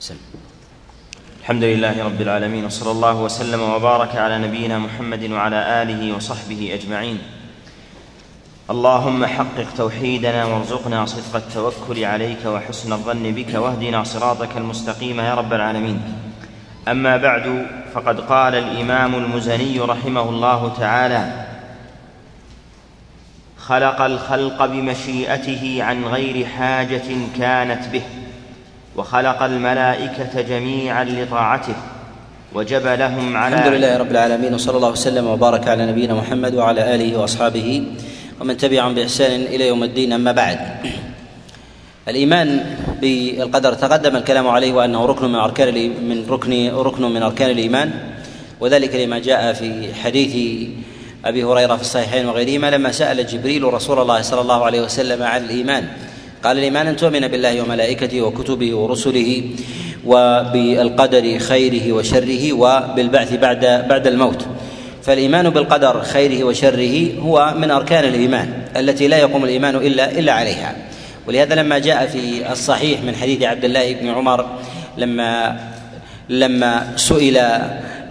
سلم. الحمد لله رب العالمين وصلى الله وسلم وبارك على نبينا محمد وعلى آله وصحبه أجمعين. اللهم حقق توحيدنا وارزقنا صدق التوكل عليك وحسن الظن بك واهدنا صراطك المستقيم يا رب العالمين. أما بعد فقد قال الإمام المزني رحمه الله تعالى خلق الخلق بمشيئته عن غير حاجة كانت به. وخلق الملائكة جميعا لطاعته وجبلهم على الحمد لله رب العالمين وصلى الله وسلم وبارك على نبينا محمد وعلى آله وأصحابه ومن تبعهم بإحسان إلى يوم الدين أما بعد. الإيمان بالقدر تقدم الكلام عليه وأنه ركن من أركان من ركن ركن من أركان الإيمان وذلك لما جاء في حديث أبي هريرة في الصحيحين وغيرهما لما سأل جبريل رسول الله صلى الله عليه وسلم عن الإيمان. قال الايمان أن تؤمن بالله وملائكته وكتبه ورسله وبالقدر خيره وشره وبالبعث بعد بعد الموت. فالإيمان بالقدر خيره وشره هو من أركان الإيمان التي لا يقوم الإيمان إلا إلا عليها. ولهذا لما جاء في الصحيح من حديث عبد الله بن عمر لما لما سئل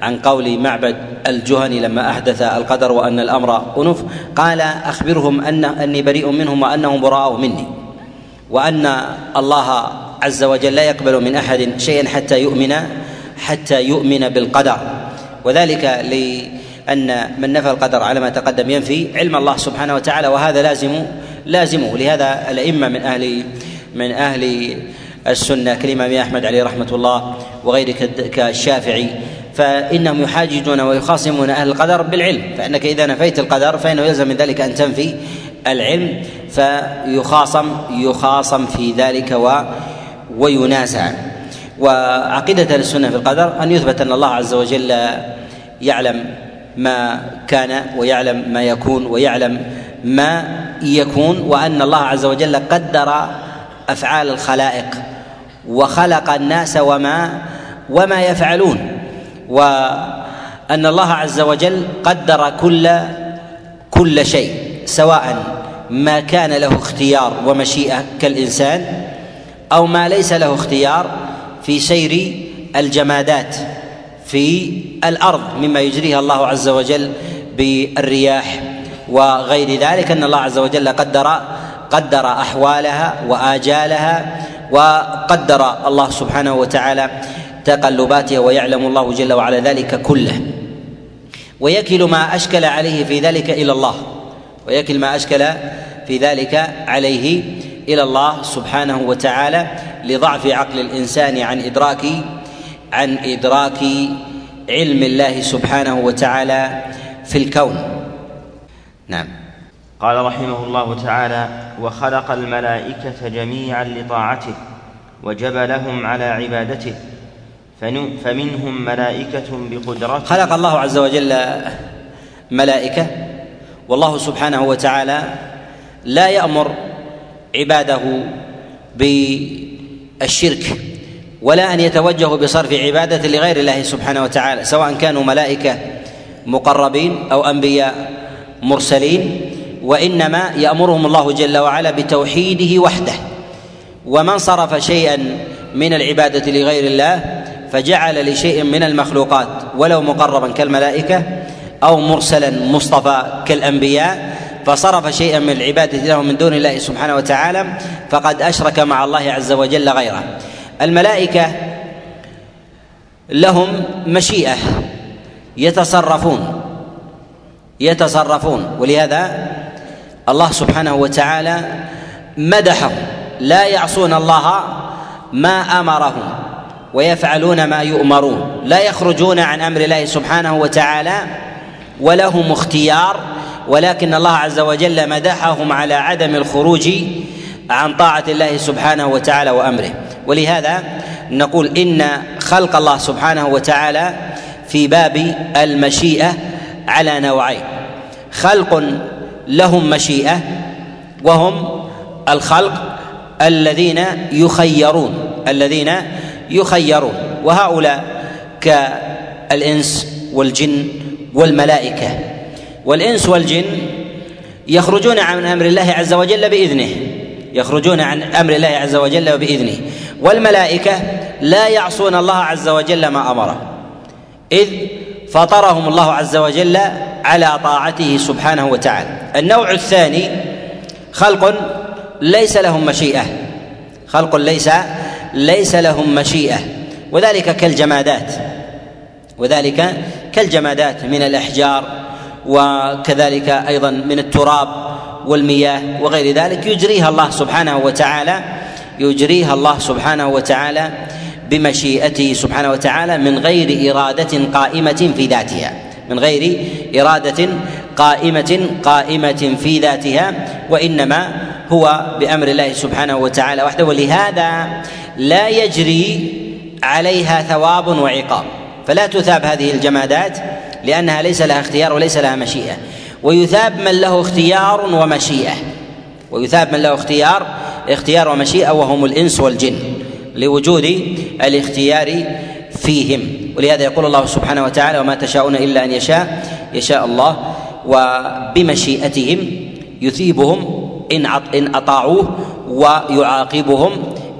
عن قول معبد الجهني لما أحدث القدر وأن الأمر أنف قال أخبرهم أن أني بريء منهم وأنهم براء مني. وأن الله عز وجل لا يقبل من أحد شيئا حتى يؤمن حتى يؤمن بالقدر. وذلك لأن من نفى القدر على ما تقدم ينفي علم الله سبحانه وتعالى وهذا لازم لازمه لهذا الأئمة من أهل من أهل السنة كالامام أحمد عليه رحمة الله وغيره كالشافعي فإنهم يحاججون ويخاصمون أهل القدر بالعلم. فإنك إذا نفيت القدر فإنه يلزم من ذلك أن تنفي العلم فيخاصم يخاصم في ذلك و وينازع. وعقيدة السنة في القدر أن يثبت أن الله عز وجل يعلم ما كان ويعلم ما يكون ويعلم ما يكون وأن الله عز وجل قدر أفعال الخلائق وخلق الناس وما وما يفعلون. وأن الله عز وجل قدر كل كل شيء سواء ما كان له اختيار ومشيئة كالإنسان أو ما ليس له اختيار في سير الجمادات في الأرض مما يجريها الله عز وجل بالرياح وغير ذلك أن الله عز وجل قدر قدر أحوالها وآجالها وقدر الله سبحانه وتعالى تقلباتها ويعلم الله جل وعلا ذلك كله. ويكل ما أشكل عليه في ذلك إلى الله. ويكل ما أشكل في ذلك عليه إلى الله سبحانه وتعالى لضعف عقل الإنسان عن ادراك عن إدراك علم الله سبحانه وتعالى في الكون. نعم. قال رحمه الله تعالى وخلق الملائكة جميعا لطاعته وجبلهم على عبادته فمنهم ملائكة بقدرته. خلق الله عز وجل ملائكة؟ والله سبحانه وتعالى لا يأمر عباده بالشرك ولا أن يتوجهوا بصرف عبادة لغير الله سبحانه وتعالى سواء كانوا ملائكة مقربين أو أنبياء مرسلين وإنما يأمرهم الله جل وعلا بتوحيده وحده. ومن صرف شيئا من العبادة لغير الله فجعل لشيء من المخلوقات ولو مقربا كالملائكة أو مرسلا مصطفى كالأنبياء فصرف شيئا من العبادة له من دون الله سبحانه وتعالى فقد أشرك مع الله عز وجل غيره. الملائكة لهم مشيئة يتصرفون يتصرفون ولهذا الله سبحانه وتعالى مدحهم. لا يعصون الله ما أمرهم ويفعلون ما يؤمرون. لا يخرجون عن أمر الله سبحانه وتعالى ولهم اختيار ولكن الله عز وجل مدحهم على عدم الخروج عن طاعة الله سبحانه وتعالى وأمره. ولهذا نقول إن خلق الله سبحانه وتعالى في باب المشيئة على نوعين. خلق لهم مشيئة وهم الخلق الذين يخيرون الذين يخيرون. وهؤلاء كالإنس والجن والملائكة والإنس والجن يخرجون عن أمر الله عز وجل بإذنه. يخرجون عن أمر الله عز وجل بإذنه. والملائكة لا يعصون الله عز وجل ما امره إذ فطرهم الله عز وجل على طاعته سبحانه وتعالى. النوع الثاني خلق ليس لهم مشيئة. خلق ليس ليس لهم مشيئة. وذلك كالجمادات. وذلك كالجمادات من الإحجار وكذلك أيضا من التراب والمياه وغير ذلك يجريها الله سبحانه وتعالى يجريها الله سبحانه وتعالى بمشيئته سبحانه وتعالى من غير إرادة قائمة في ذاتها من غير إرادة قائمة قائمة في ذاتها وإنما هو بأمر الله سبحانه وتعالى وحده. ولهذا لا يجري عليها ثواب وعقاب. فلا تثاب هذه الجمادات لأنها ليس لها اختيار وليس لها مشيئة. ويثاب من له اختيار ومشيئة. ويثاب من له اختيار اختيار ومشيئة وهم الإنس والجن لوجود الاختيار فيهم. ولهذا يقول الله سبحانه وتعالى وما تشاءون إلا أن يشاء يشاء الله. وبمشيئتهم يثيبهم إن إن أطاعوه ويعاقبهم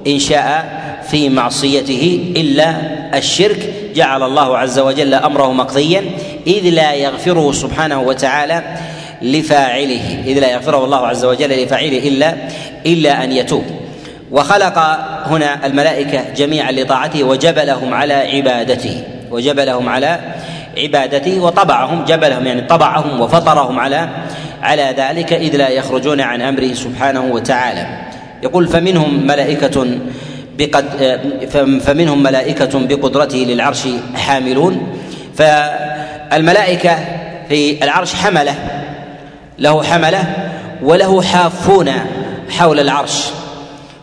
إن شاء في معصيته إلا الشرك. جعل الله عز وجل أمره مقضيا إذ لا يغفره سبحانه وتعالى لفاعله إذ لا يغفره الله عز وجل لفاعله إلا إلا أن يتوب. وخلق هنا الملائكة جميعا لطاعته وجبلهم على عبادته وجبلهم على عبادته وطبعهم جبلهم يعني طبعهم وفطرهم على على ذلك إذ لا يخرجون عن أمره سبحانه وتعالى. يقول فمنهم ملائكة بقد فمنهم ملائكة بقدرته للعرش حاملون. فالملائكة في العرش حملة له حملة وله حافون حول العرش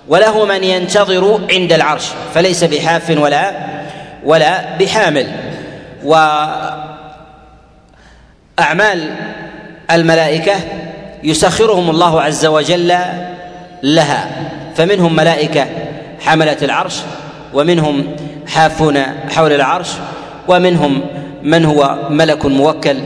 وله من ينتظر عند العرش فليس بحاف ولا ولا بحامل. وأعمال الملائكة يسخرهم الله عز وجل لها فمنهم ملائكة حملة العرش ومنهم حافون حول العرش ومنهم من هو ملك موكل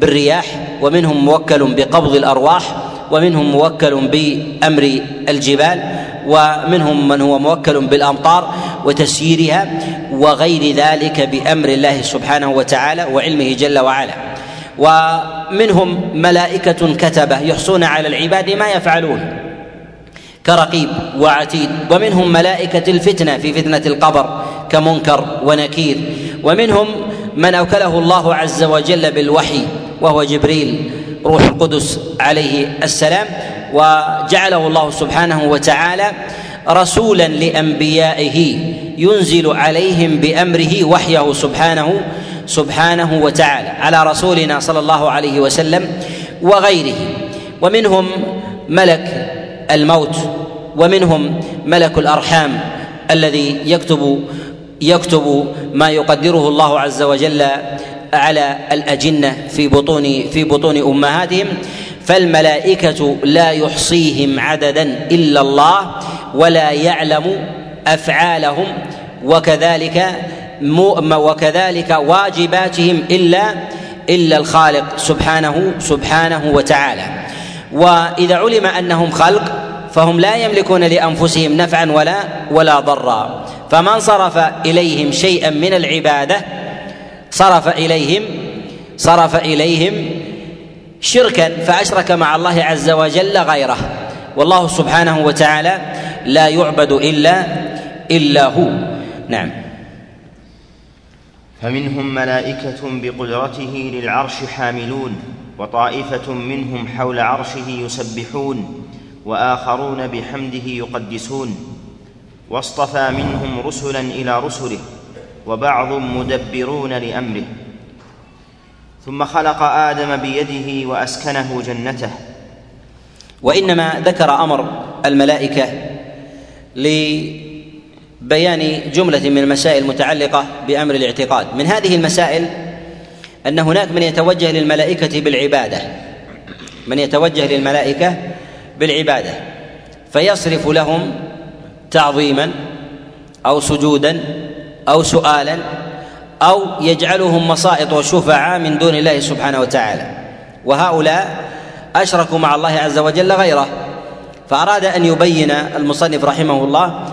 بالرياح ومنهم موكل بقبض الأرواح ومنهم موكل بأمر الجبال ومنهم من هو موكل بالأمطار وتسييرها وغير ذلك بأمر الله سبحانه وتعالى وعلمه جل وعلا. ومنهم ملائكة كتبة يحصون على العباد ما يفعلون. كرقيب وعتيد ومنهم ملائكة الفتنة في فتنة القبر كمنكر ونكير ومنهم من أوكله الله عز وجل بالوحي وهو جبريل روح القدس عليه السلام وجعله الله سبحانه وتعالى رسولا لأنبيائه ينزل عليهم بأمره وحيه سبحانه سبحانه وتعالى على رسولنا صلى الله عليه وسلم وغيره ومنهم ملك الموت ومنهم ملك الأرحام الذي يكتب يكتب ما يقدره الله عز وجل على الأجنة في بطون في بطون أمهاتهم فالملائكة لا يحصيهم عددا إلا الله ولا يعلم أفعالهم وكذلك وكذلك واجباتهم إلا إلا الخالق سبحانه سبحانه وتعالى. وإذا علم أنهم خلق فهم لا يملكون لأنفسهم نفعا ولا ولا ضرا. فمن صرف إليهم شيئا من العبادة صرف إليهم صرف إليهم شركا فأشرك مع الله عز وجل غيره. والله سبحانه وتعالى لا يعبد إلا إلا هو. نعم. فمنهم ملائكة بقدرته للعرش حاملون وطائفة منهم حول عرشه يسبحون. وآخرون بحمده يقدسون. واصطفى منهم رسلا إلى رسله وبعض مدبرون لأمره. ثم خلق آدم بيده وأسكنه جنته. وإنما ذكر أمر الملائكة لبيان جملة من المسائل المتعلقة بأمر الاعتقاد. من هذه المسائل أن هناك من يتوجه للملائكة بالعبادة. من يتوجه للملائكة بالعبادة فيصرف لهم تعظيما أو سجودا أو سؤالا أو يجعلهم مصائط وشفعاء من دون الله سبحانه وتعالى. وهؤلاء أشركوا مع الله عز وجل غيره. فأراد أن يبين المصنف رحمه الله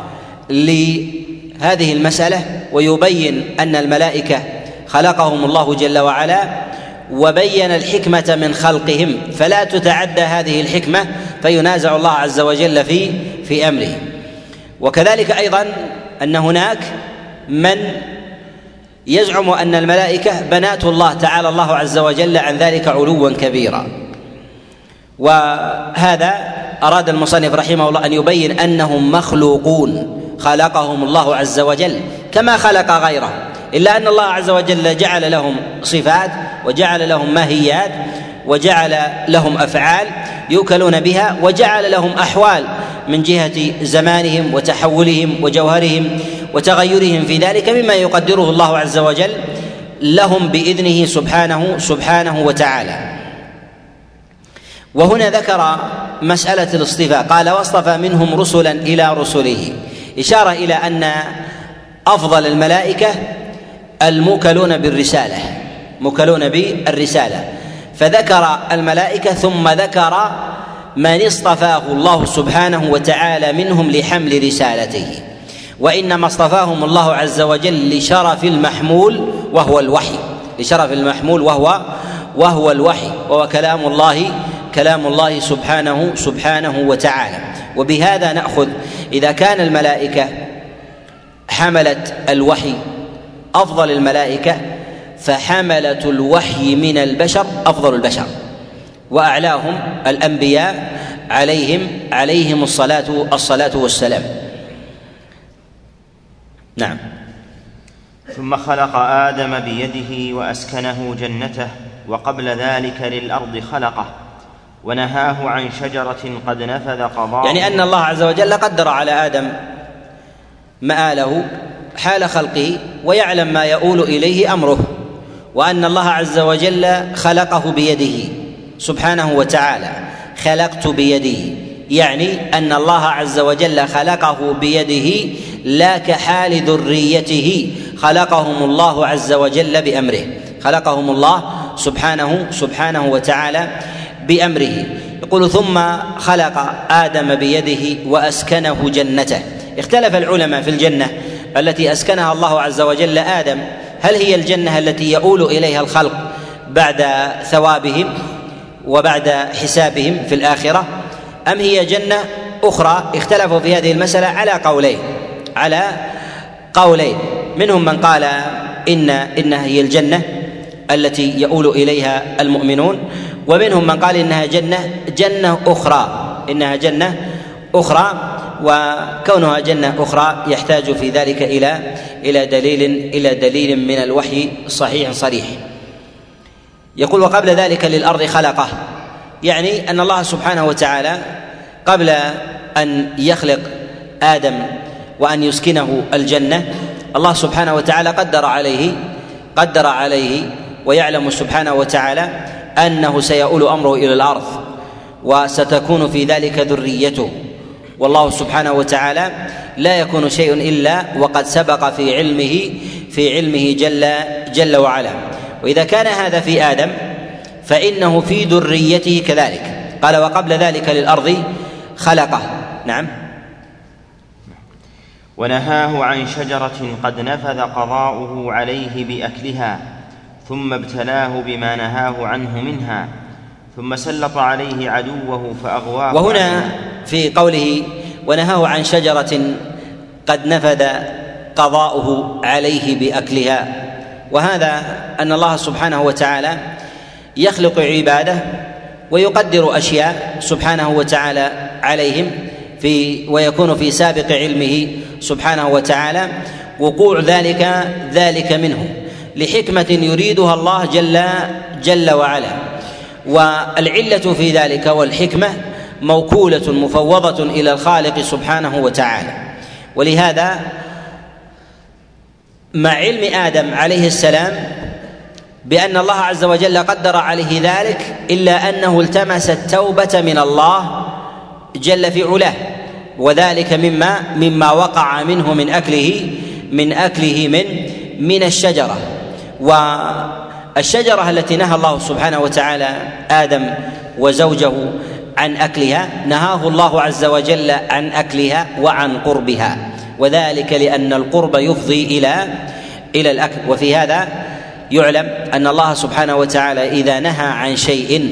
هذه المسألة ويبين أن الملائكة خلقهم الله جل وعلا وبين الحكمة من خلقهم. فلا تتعدى هذه الحكمة فينازع الله عز وجل في في أمره. وكذلك أيضا أن هناك من يزعم أن الملائكة بنات الله تعالى الله عز وجل عن ذلك علوا كبيرا. وهذا أراد المصنف رحمه الله أن يبين أنهم مخلوقون. خلقهم الله عز وجل كما خلق غيره. إلا أن الله عز وجل جعل لهم صفات وجعل لهم ماهيات وجعل لهم أفعال يوكلون بها وجعل لهم أحوال من جهة زمانهم وتحولهم وجوهرهم وتغيرهم في ذلك مما يقدره الله عز وجل لهم بإذنه سبحانه سبحانه وتعالى. وهنا ذكر مسألة الاصطفاء قال وأصطفى منهم رسلا إلى رسله. إشارة إلى أن أفضل الملائكة الموكلون بالرسالة. موكلون بالرسالة. فذكر الملائكة ثم ذكر من اصطفاه الله سبحانه وتعالى منهم لحمل رسالته. وإنما اصطفاهم الله عز وجل لشرف المحمول وهو الوحي. لشرف المحمول وهو وهو الوحي. وهو كلام الله كلام الله سبحانه سبحانه وتعالى. وبهذا نأخذ إذا كان الملائكة حملت الوحي أفضل الملائكة فحملة الوحي من البشر أفضل البشر. وأعلاهم الأنبياء عليهم عليهم الصلاة الصلاة والسلام. نعم. ثم خلق آدم بيده وأسكنه جنته وقبل ذلك للأرض خلقه ونهاه عن شجرة قد نفذ قضاء يعني أن الله عز وجل قدر على آدم مآله حال خلقه ويعلم ما يؤول إليه أمره. وأن الله عز وجل خلقه بيده سبحانه وتعالى. خلقت بيدي يعني أن الله عز وجل خلقه بيده لا كحال ذريته. خلقهم الله عز وجل بأمره. خلقهم الله سبحانه سبحانه وتعالى بأمره. يقول ثم خلق آدم بيده وأسكنه جنته. اختلف العلماء في الجنة التي أسكنها الله عز وجل آدم هل هي الجنة التي يؤول إليها الخلق بعد ثوابهم وبعد حسابهم في الآخرة؟ أم هي جنة أخرى اختلفوا في هذه المسألة على قولين على قولين. منهم من قال ان إنها هي الجنة التي يؤول إليها المؤمنون ومنهم من قال إنها جنه جنة أخرى إنها جنة أخرى. وكونها جنة أخرى يحتاج في ذلك إلى إلى دليل إلى دليل من الوحي صحيح صريح. يقول وقبل ذلك للأرض خلقه. يعني أن الله سبحانه وتعالى قبل أن يخلق آدم وأن يسكنه الجنة الله سبحانه وتعالى قدر عليه قدر عليه ويعلم سبحانه وتعالى أنه سيؤول أمره إلى الأرض وستكون في ذلك ذريته. والله سبحانه وتعالى لا يكون شيء إلا وقد سبق في علمه في علمه جل جل وعلا. وإذا كان هذا في آدم فإنه في ذريته كذلك. قال وقبل ذلك للأرض خلقه. نعم. ونهاه عن شجرة قد نفذ قضاؤه عليه بأكلها ثم ابتلاه بما نهاه عنه منها ثم سلط عليه عدوه فأغواه وهنا في قوله ونهاه عن شجرة قد نفذ قضاؤه عليه بأكلها. وهذا أن الله سبحانه وتعالى يخلق عباده ويقدر أشياء سبحانه وتعالى عليهم في ويكون في سابق علمه سبحانه وتعالى. وقوع ذلك ذلك منه لحكمة يريدها الله جل جل وعلا. والعلة في ذلك والحكمة موكولة مفوضة إلى الخالق سبحانه وتعالى. ولهذا مع علم آدم عليه السلام بأن الله عز وجل قدر عليه ذلك إلا أنه التمس التوبة من الله جل في علاه. وذلك مما مما وقع منه من أكله من أكله من من الشجرة. و الشجرة التي نهى الله سبحانه وتعالى آدم وزوجه عن أكلها نهاه الله عز وجل عن أكلها وعن قربها. وذلك لأن القرب يفضي إلى إلى الأكل. وفي هذا يعلم أن الله سبحانه وتعالى إذا نهى عن شيء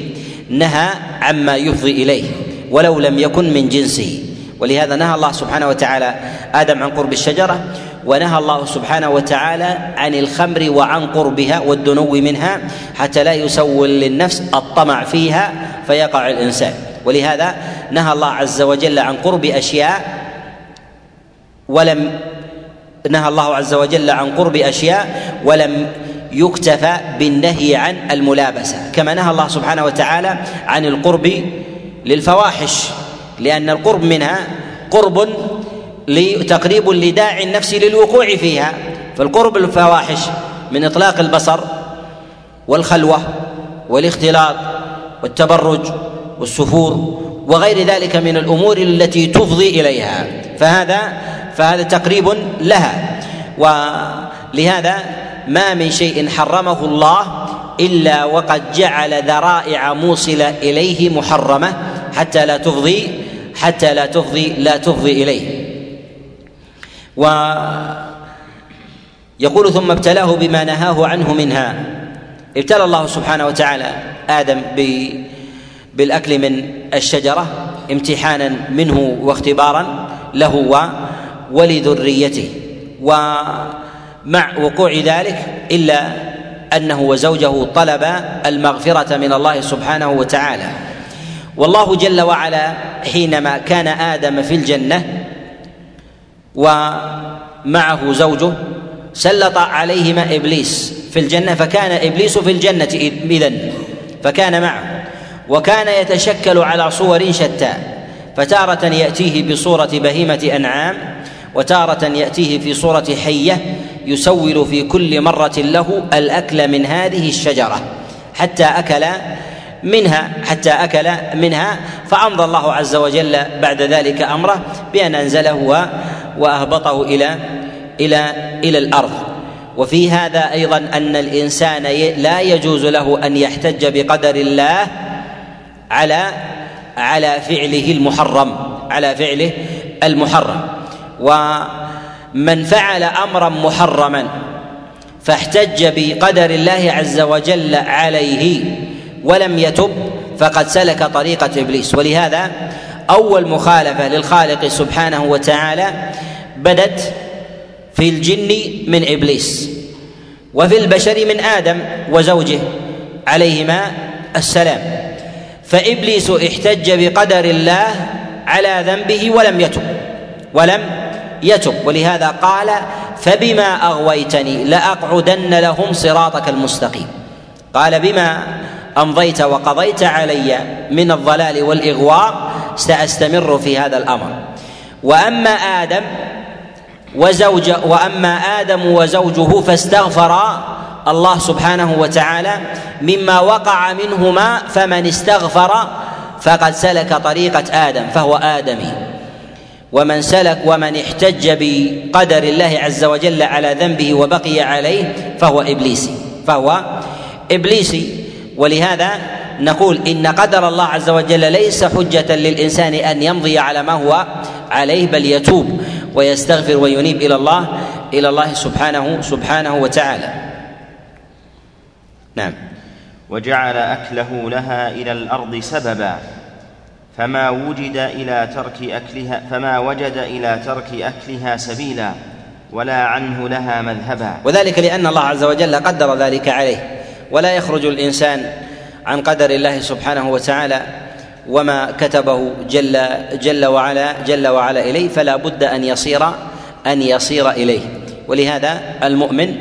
نهى عما يفضي إليه ولو لم يكن من جنسه. ولهذا نهى الله سبحانه وتعالى آدم عن قرب الشجرة ونهى الله سبحانه وتعالى عن الخمر وعن قربها والدنو منها حتى لا يسول للنفس الطمع فيها فيقع الإنسان. ولهذا نهى الله عز وجل عن قرب أشياء ولم نهى الله عز وجل عن قرب أشياء ولم يكتفى بالنهي عن الملابسة كما نهى الله سبحانه وتعالى عن القرب للفواحش لأن القرب منها قرب تقريب لداعي النفس للوقوع فيها فالقرب الفواحش من إطلاق البصر والخلوة والاختلاط والتبرج والسفور وغير ذلك من الأمور التي تفضي إليها. فهذا فهذا تقريب لها. ولهذا ما من شيء حرمه الله إلا وقد جعل ذرائع موصله إليه محرمة حتى لا تفضي حتى لا تفضي لا تفضي إليه. ويقول ثم ابتلاه بما نهاه عنه منها. ابتلى الله سبحانه وتعالى آدم بالأكل من الشجرة امتحانا منه واختبارا له ولذريته. ومع وقوع ذلك إلا أنه وزوجه طلب المغفرة من الله سبحانه وتعالى. والله جل وعلا حينما كان آدم في الجنة ومعه زوجه سلط عليهما إبليس في الجنة فكان إبليس في الجنة اذا فكان معه. وكان يتشكل على صور شتى فتارة يأتيه بصورة بهيمة أنعام وتارة يأتيه في صورة حية يسول في كل مرة له الأكل من هذه الشجرة حتى أكل منها حتى أكل منها فأمضى الله عز وجل بعد ذلك أمره بأن أنزله وأهبطه إلى إلى إلى الأرض. وفي هذا أيضا أن الإنسان لا يجوز له أن يحتج بقدر الله على على فعله المحرم على فعله المحرم. ومن فعل أمرا محرما فاحتج بقدر الله عز وجل عليه ولم يتب فقد سلك طريقة إبليس. ولهذا أول مخالفة للخالق سبحانه وتعالى بدت في الجن من إبليس وفي البشر من آدم وزوجه عليهما السلام. فإبليس احتج بقدر الله على ذنبه ولم يتب ولم يتب. ولهذا قال فبما أغويتني لأقعدن لهم صراطك المستقيم. قال بما أمضيت وقضيت علي من الضلال والاغواء سأستمر في هذا الأمر. وأما آدم وزوج وأما آدم وزوجه فاستغفرا الله سبحانه وتعالى مما وقع منهما فمن استغفر فقد سلك طريقة آدم فهو آدمي. ومن سلك ومن احتج بقدر الله عز وجل على ذنبه وبقي عليه فهو إبليسي فهو إبليسي. ولهذا نقول إن قدر الله عز وجل ليس حجة للإنسان أن يمضي على ما هو عليه بل يتوب ويستغفر وينيب إلى الله إلى الله سبحانه سبحانه وتعالى. نعم. وجعل أكله لها إلى الأرض سببا. فما وجد إلى ترك أكلها فما وجد إلى ترك أكلها سبيلا ولا عنه لها مذهبا. وذلك لأن الله عز وجل قدر ذلك عليه. ولا يخرج الإنسان عن قدر الله سبحانه وتعالى وما كتبه جل جل وعلا جل وعلا إليه فلا بد أن يصير أن يصير إليه. ولهذا المؤمن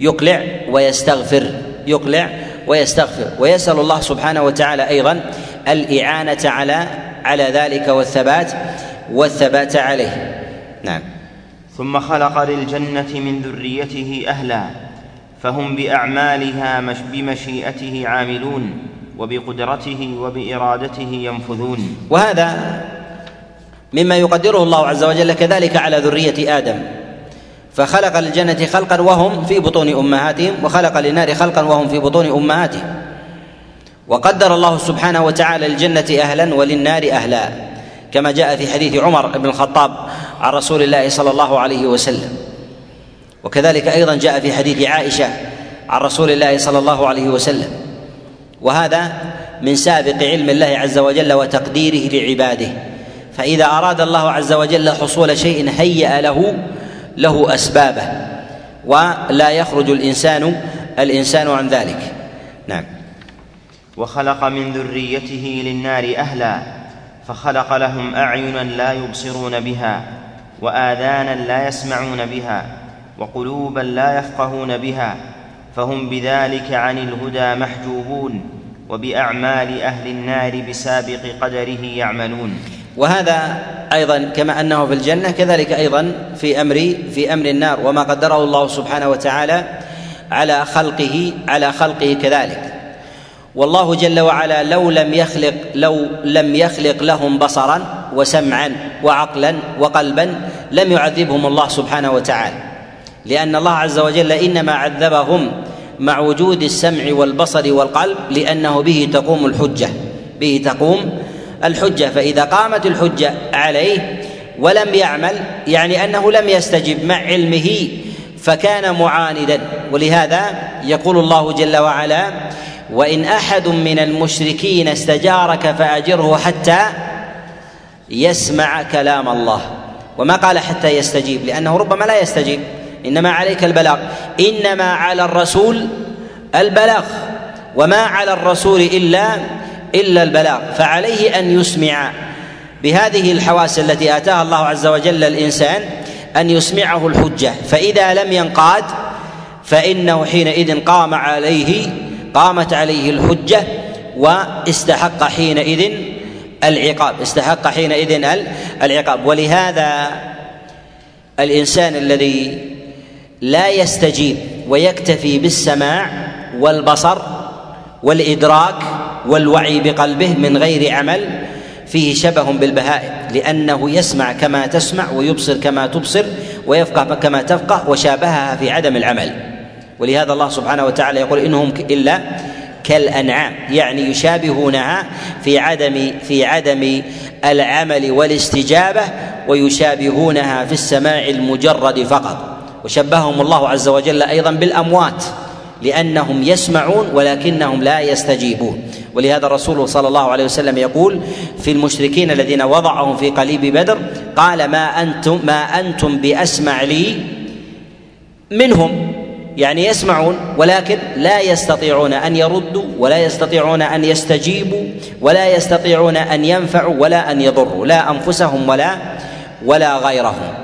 يقلع ويستغفر. يقلع ويستغفر. ويسأل الله سبحانه وتعالى أيضا الإعانة على على ذلك والثبات والثبات عليه. نعم. ثم خلق للجنة من ذريته أهلا فهم بأعمالها مش بمشيئته عاملون وبقدرته وبإرادته ينفذون. وهذا مما يقدره الله عز وجل كذلك على ذرية آدم. فخلق للجنة خلقا وهم في بطون أمهاتهم وخلق للنار خلقا وهم في بطون أمهاتهم. وقدر الله سبحانه وتعالى للجنة أهلا وللنار أهلا كما جاء في حديث عمر بن الخطاب عن رسول الله صلى الله عليه وسلم. وكذلك أيضا جاء في حديث عائشة عن رسول الله صلى الله عليه وسلم. وهذا من سابق علم الله عز وجل وتقديره لعباده. فإذا أراد الله عز وجل حصول شيء هيأ له له أسبابه ولا يخرج الإنسان الإنسان عن ذلك. نعم. وخلق من ذريته للنار أهلا فخلق لهم أعينا لا يبصرون بها وآذانا لا يسمعون بها وقلوبا لا يفقهون بها فهم بذلك عن الهدى محجوبون وبأعمال أهل النار بسابق قدره يعملون. وهذا أيضا كما أنه في الجنة كذلك أيضا في أمر في أمر النار وما قدره الله سبحانه وتعالى على خلقه على خلقه كذلك. والله جل وعلا لو لم يخلق لو لم يخلق لهم بصرا وسمعا وعقلا وقلبا لم يعذبهم الله سبحانه وتعالى. لأن الله عز وجل إنما عذبهم مع وجود السمع والبصر والقلب لأنه به تقوم الحجة به تقوم الحجة فإذا قامت الحجة عليه ولم يعمل يعني أنه لم يستجب مع علمه فكان معاندا. ولهذا يقول الله جل وعلا وإن أحد من المشركين استجارك فأجره حتى يسمع كلام الله. وما قال حتى يستجيب لأنه ربما لا يستجيب إنما عليك البلاغ. إنما على الرسول البلاغ وما على الرسول إلا إلا البلاغ فعليه أن يسمع. بهذه الحواس التي آتاها الله عز وجل الإنسان أن يسمعه الحجة. فإذا لم ينقاد فإنه حينئذ قام عليه قامت عليه الحجة واستحق حينئذ العقاب. استحق حينئذ العقاب. ولهذا الإنسان الذي لا يستجيب ويكتفي بالسماع والبصر والإدراك والوعي بقلبه من غير عمل فيه شبه بالبهائم لأنه يسمع كما تسمع ويبصر كما تبصر ويفقه كما تفقه وشابهها في عدم العمل. ولهذا الله سبحانه وتعالى يقول إنهم إلا كالأنعام يعني يشابهونها في عدم في عدم العمل والاستجابة ويشابهونها في السماع المجرد فقط. وشبههم الله عز وجل أيضا بالأموات. لأنهم يسمعون ولكنهم لا يستجيبون. ولهذا الرسول صلى الله عليه وسلم يقول في المشركين الذين وضعهم في قليب بدر قال ما أنتم ما أنتم بأسمع لي منهم. يعني يسمعون ولكن لا يستطيعون أن يردوا ولا يستطيعون أن يستجيبوا ولا يستطيعون أن ينفعوا ولا أن يضروا. لا أنفسهم ولا ولا غيرهم.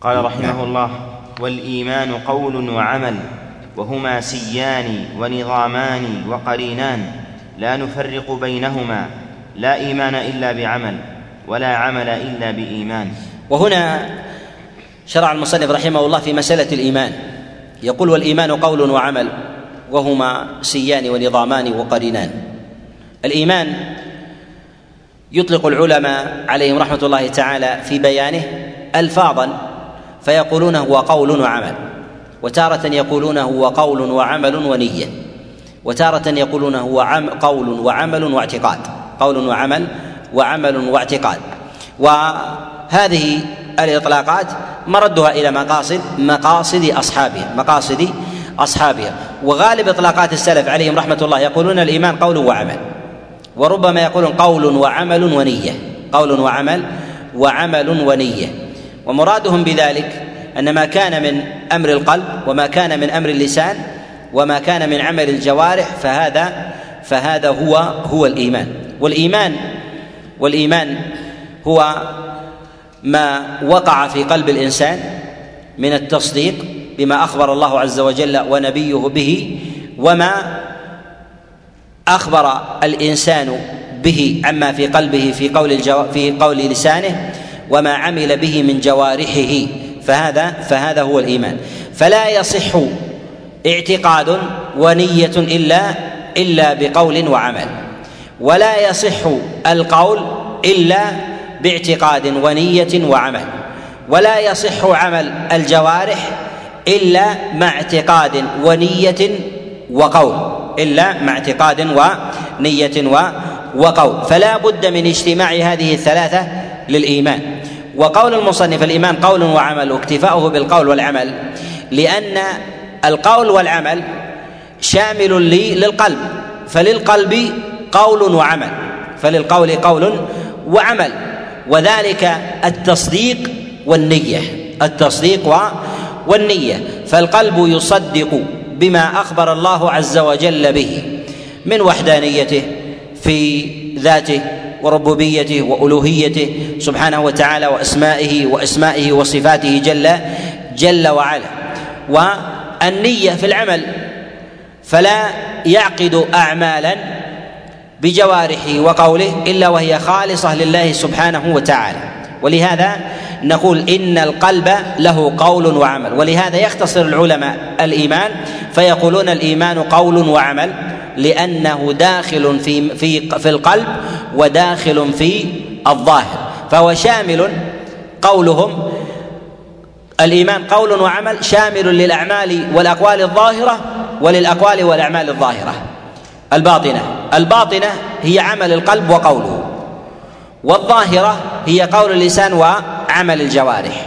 قال رحمه الله والإيمان قول وعمل وهما سيان ونظامان وقرينان لا نفرق بينهما لا إيمان إلا بعمل ولا عمل إلا بإيمان. وهنا شرع المصنف رحمه الله في مسألة الإيمان. يقول والإيمان قول وعمل وهما سيان ونظامان وقرينان. الإيمان يطلق العلماء عليهم رحمة الله تعالى في بيانه الفاظا فيقولون هو قول وعمل. وتارة يقولون هو قول وعمل ونية. وتارة يقولون هو عم قول وعمل واعتقاد. قول وعمل وعمل واعتقاد. وهذه الإطلاقات مردها إلى مقاصد مقاصد أصحابها مقاصد أصحابها. وغالب إطلاقات السلف عليهم رحمة الله يقولون الإيمان قول وعمل. وربما يقولون قول وعمل ونية. قول وعمل وعمل ونية. ومرادهم بذلك أن ما كان من أمر القلب وما كان من أمر اللسان وما كان من عمل الجوارح فهذا فهذا هو هو الإيمان. والايمان والإيمان هو ما وقع في قلب الإنسان من التصديق بما أخبر الله عز وجل ونبيه به وما أخبر الإنسان به عما في قلبه في قول الجو... في قول لسانه. وما عمل به من جوارحه. فهذا فهذا هو الإيمان. فلا يصح اعتقاد ونية الا إلا بقول وعمل. ولا يصح القول إلا باعتقاد ونية وعمل. ولا يصح عمل الجوارح إلا مع اعتقاد ونية وقول. إلا مع اعتقاد ونية وقول. فلا بد من اجتماع هذه الثلاثة للإيمان. وقول المصنف الإيمان قول وعمل واكتفاؤه بالقول والعمل لأن القول والعمل شامل للقلب فللقلب قول وعمل فللقول قول وعمل. وذلك التصديق والنية التصديق والنية. فالقلب يصدق بما أخبر الله عز وجل به من وحدانيته في ذاته وربوبيته وألوهيته سبحانه وتعالى وأسمائه وأسمائه وصفاته جل جل وعلا. والنية في العمل فلا يعقد اعمالا بجوارحه وقوله إلا وهي خالصة لله سبحانه وتعالى. ولهذا نقول إن القلب له قول وعمل. ولهذا يختصر العلماء الإيمان فيقولون الإيمان قول وعمل. لأنه داخل في في في القلب وداخل في الظاهر. فهو شامل قولهم. الإيمان قول وعمل شامل للأعمال والأقوال الظاهرة وللأقوال والأعمال الظاهرة. الباطنة. الباطنة هي عمل القلب وقوله. والظاهرة هي قول اللسان وعمل الجوارح.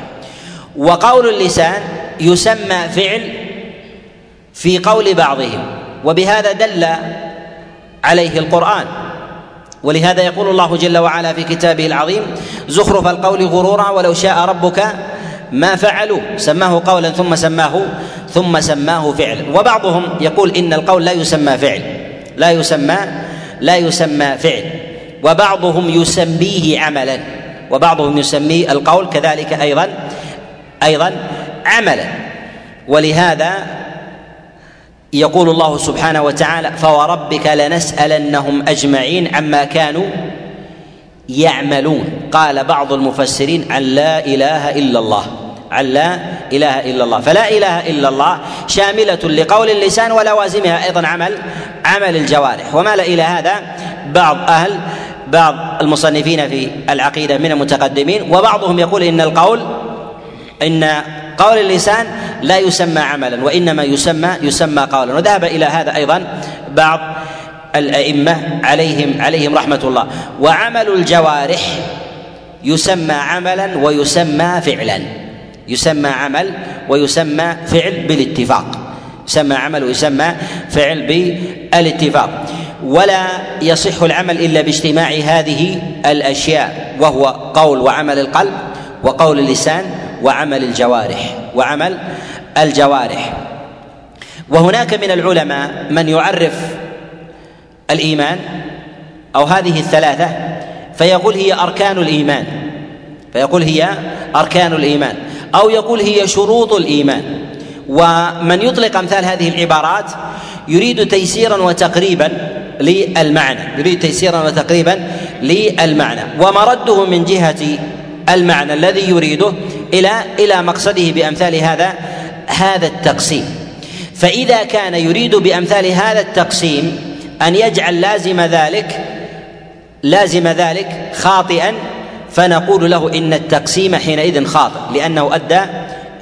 وقول اللسان يسمى فعل في قول بعضهم. وبهذا دل عليه القرآن. ولهذا يقول الله جل وعلا في كتابه العظيم زخرف القول غرورا ولو شاء ربك ما فعلوا. سماه قولا ثم سماه ثم سماه فعلا وبعضهم يقول إن القول لا يسمى فعل. لا يسمى لا يسمى فعل. وبعضهم يسميه عملا. وبعضهم يسميه القول كذلك أيضا أيضا عملا. ولهذا يقول الله سبحانه وتعالى فوربك لنسألنهم أجمعين عما كانوا يعملون قال بعض المفسرين عن لا إله إلا الله عن لا إله إلا الله. فلا إله إلا الله شاملة لقول اللسان ولوازمها. أيضا عمل عمل الجوارح. ومال إلى هذا بعض أهل بعض المصنفين في العقيدة من المتقدمين وبعضهم يقول إن القول إن قول اللسان لا يسمى عملا وإنما يسمى يسمى قولا. وذهب إلى هذا أيضا بعض الأئمة عليهم عليهم رحمة الله. وعمل الجوارح يسمى عملا ويسمى فعلا. يسمى عمل ويسمى فعل بالاتفاق. يسمى عمل ويسمى فعل بالاتفاق. ولا يصح العمل إلا باجتماع هذه الأشياء وهو قول وعمل القلب وقول اللسان وعمل الجوارح وعمل الجوارح. وهناك من العلماء من يعرف الإيمان أو هذه الثلاثة فيقول هي أركان الإيمان. فيقول هي أركان الإيمان. أو يقول هي شروط الإيمان. ومن يطلق أمثال هذه العبارات يريد تيسيرا وتقريبا للمعنى. يريد تيسيرا وتقريبا للمعنى. ومرده من جهة المعنى الذي يريده إلى إلى مقصده بأمثال هذا هذا التقسيم. فإذا كان يريد بأمثال هذا التقسيم أن يجعل لازم ذلك لازم ذلك خاطئا فنقول له إن التقسيم حينئذ خاطئ لأنه أدى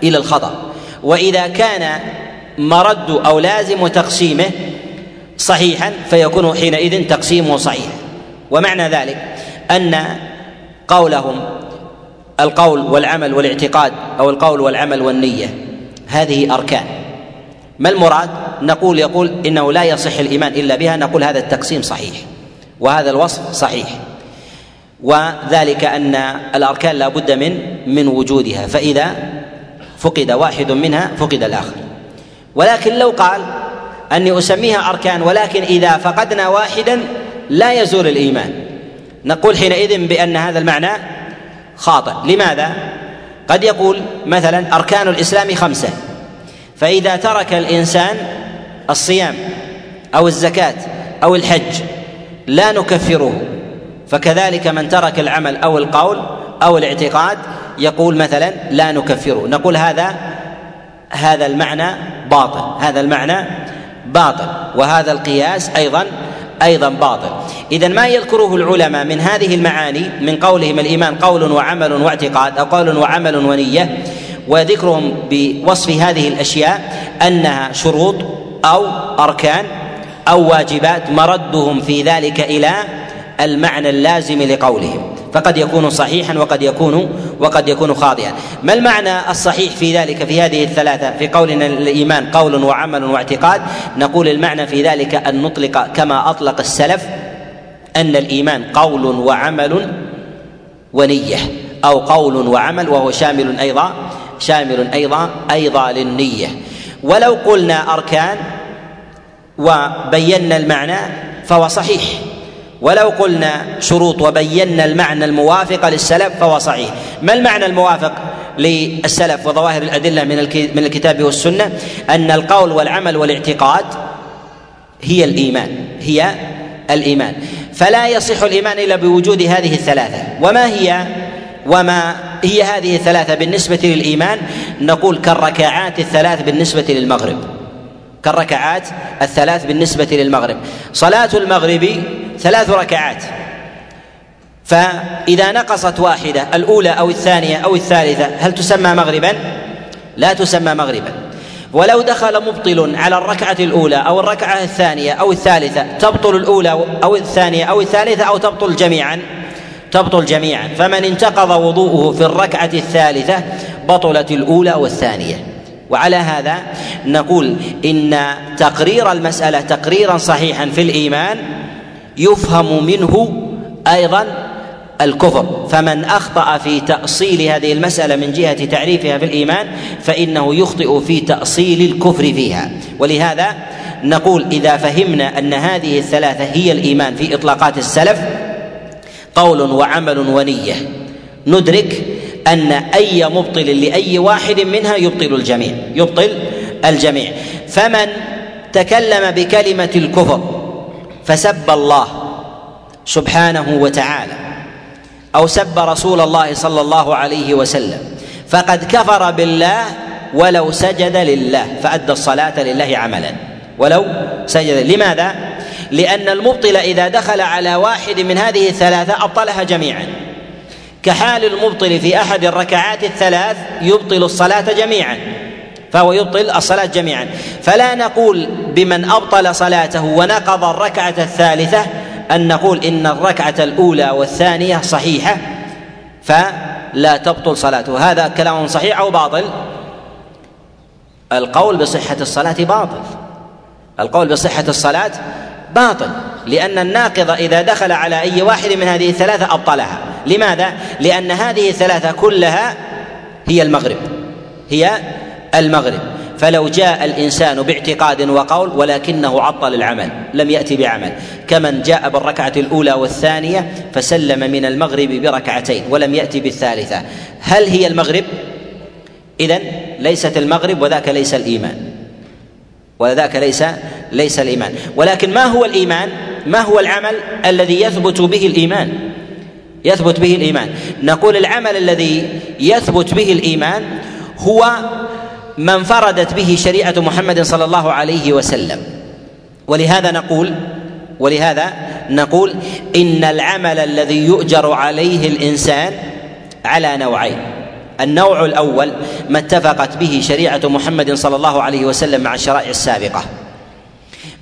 إلى الخطأ. وإذا كان مرد أو لازم تقسيمه صحيحا فيكون حينئذ تقسيمه صحيح. ومعنى ذلك أن قولهم القول والعمل والاعتقاد أو القول والعمل والنية. هذه أركان. ما المراد؟ نقول يقول إنه لا يصح الإيمان إلا بها نقول هذا التقسيم صحيح. وهذا الوصف صحيح. وذلك أن الأركان لا بد من من وجودها. فإذا فقد واحد منها فقد الآخر. ولكن لو قال أني أسميها أركان ولكن إذا فقدنا واحدا لا يزول الإيمان. نقول حينئذ بأن هذا المعنى خاطئ. لماذا؟ قد يقول مثلا أركان الإسلام خمسة. فإذا ترك الإنسان الصيام أو الزكاة أو الحج لا نكفره. فكذلك من ترك العمل أو القول أو الاعتقاد يقول مثلا لا نكفره. نقول هذا هذا المعنى باطل. هذا المعنى باطل. وهذا القياس أيضا أيضا باطل. اذا ما يذكره العلماء من هذه المعاني؟ من قولهم الإيمان قول وعمل واعتقاد أو قول وعمل ونية. وذكرهم بوصف هذه الأشياء أنها شروط أو أركان أو واجبات مردهم في ذلك إلى المعنى اللازم لقولهم. فقد يكون صحيحا وقد يكون وقد يكون خاطئا. ما المعنى الصحيح في ذلك في هذه الثلاثة؟ في قولنا الإيمان قول وعمل واعتقاد. نقول المعنى في ذلك أن نطلق كما أطلق السلف أن الإيمان قول وعمل ونية أو قول وعمل وهو شامل أيضا شامل أيضا أيضا للنية. ولو قلنا أركان وبينا المعنى فهو صحيح. ولو قلنا شروط وبينا المعنى الموافق للسلف فهو صحيح. ما المعنى الموافق للسلف وظواهر الأدلة من من الكتاب والسنة؟ أن القول والعمل والاعتقاد هي الإيمان هي الإيمان. فلا يصح الإيمان إلا بوجود هذه الثلاثة. وما هي وما هي هذه الثلاثة بالنسبة للإيمان؟ نقول كالركعات الثلاث بالنسبة للمغرب. كالركعات الثلاث بالنسبة للمغرب. صلاة المغرب ثلاث ركعات. فإذا نقصت واحدة الأولى أو الثانية أو الثالثة هل تسمى مغربا؟ لا تسمى مغربا. ولو دخل مبطل على الركعة الأولى أو الركعة الثانية أو الثالثة تبطل الأولى أو الثانية أو الثالثة أو تبطل جميعا؟ تبطل جميعا. فمن انتقض وضوءه في الركعة الثالثة بطلت الأولى والثانية. وعلى هذا نقول إن تقرير المسألة تقريرا صحيحا في الإيمان يفهم منه أيضا الكفر. فمن أخطأ في تأصيل هذه المسألة من جهة تعريفها في الإيمان فإنه يخطئ في تأصيل الكفر فيها. ولهذا نقول إذا فهمنا أن هذه الثلاثة هي الإيمان في إطلاقات السلف قول وعمل ونية. ندرك أن أي مبطل لأي واحد منها يبطل الجميع يبطل الجميع. فمن تكلم بكلمة الكفر فسب الله سبحانه وتعالى أو سب رسول الله صلى الله عليه وسلم. فقد كفر بالله ولو سجد لله فأدى الصلاة لله عملا. ولو سجد لماذا؟ لأن المبطل إذا دخل على واحد من هذه الثلاثة أبطلها جميعا. كحال المبطل في أحد الركعات الثلاث يبطل الصلاة جميعا. فهو يبطل الصلاة جميعا. فلا نقول بمن أبطل صلاته ونقض الركعة الثالثة أن نقول إن الركعة الأولى والثانية صحيحة فلا تبطل صلاته. هذا كلام صحيح أو باطل؟ القول بصحة الصلاة باطل. القول بصحة الصلاة باطل لأن الناقض إذا دخل على أي واحد من هذه الثلاثة أبطلها. لماذا؟ لأن هذه الثلاثة كلها هي المغرب هي المغرب. فلو جاء الإنسان باعتقاد وقول ولكنه عطل العمل لم يأتي بعمل. كمن جاء بالركعة الأولى والثانية فسلم من المغرب بركعتين ولم يأتي بالثالثة. هل هي المغرب؟ اذا ليست المغرب وذاك ليس الإيمان. وذاك ليس ليس الإيمان. ولكن ما هو الإيمان؟ ما هو العمل الذي يثبت به الإيمان؟ يثبت به الإيمان. نقول العمل الذي يثبت به الإيمان هو ما انفردت به شريعة محمد صلى الله عليه وسلم. ولهذا نقول ولهذا نقول إن العمل الذي يؤجر عليه الإنسان على نوعين. النوع الأول ما اتفقت به شريعة محمد صلى الله عليه وسلم مع الشرائع السابقة.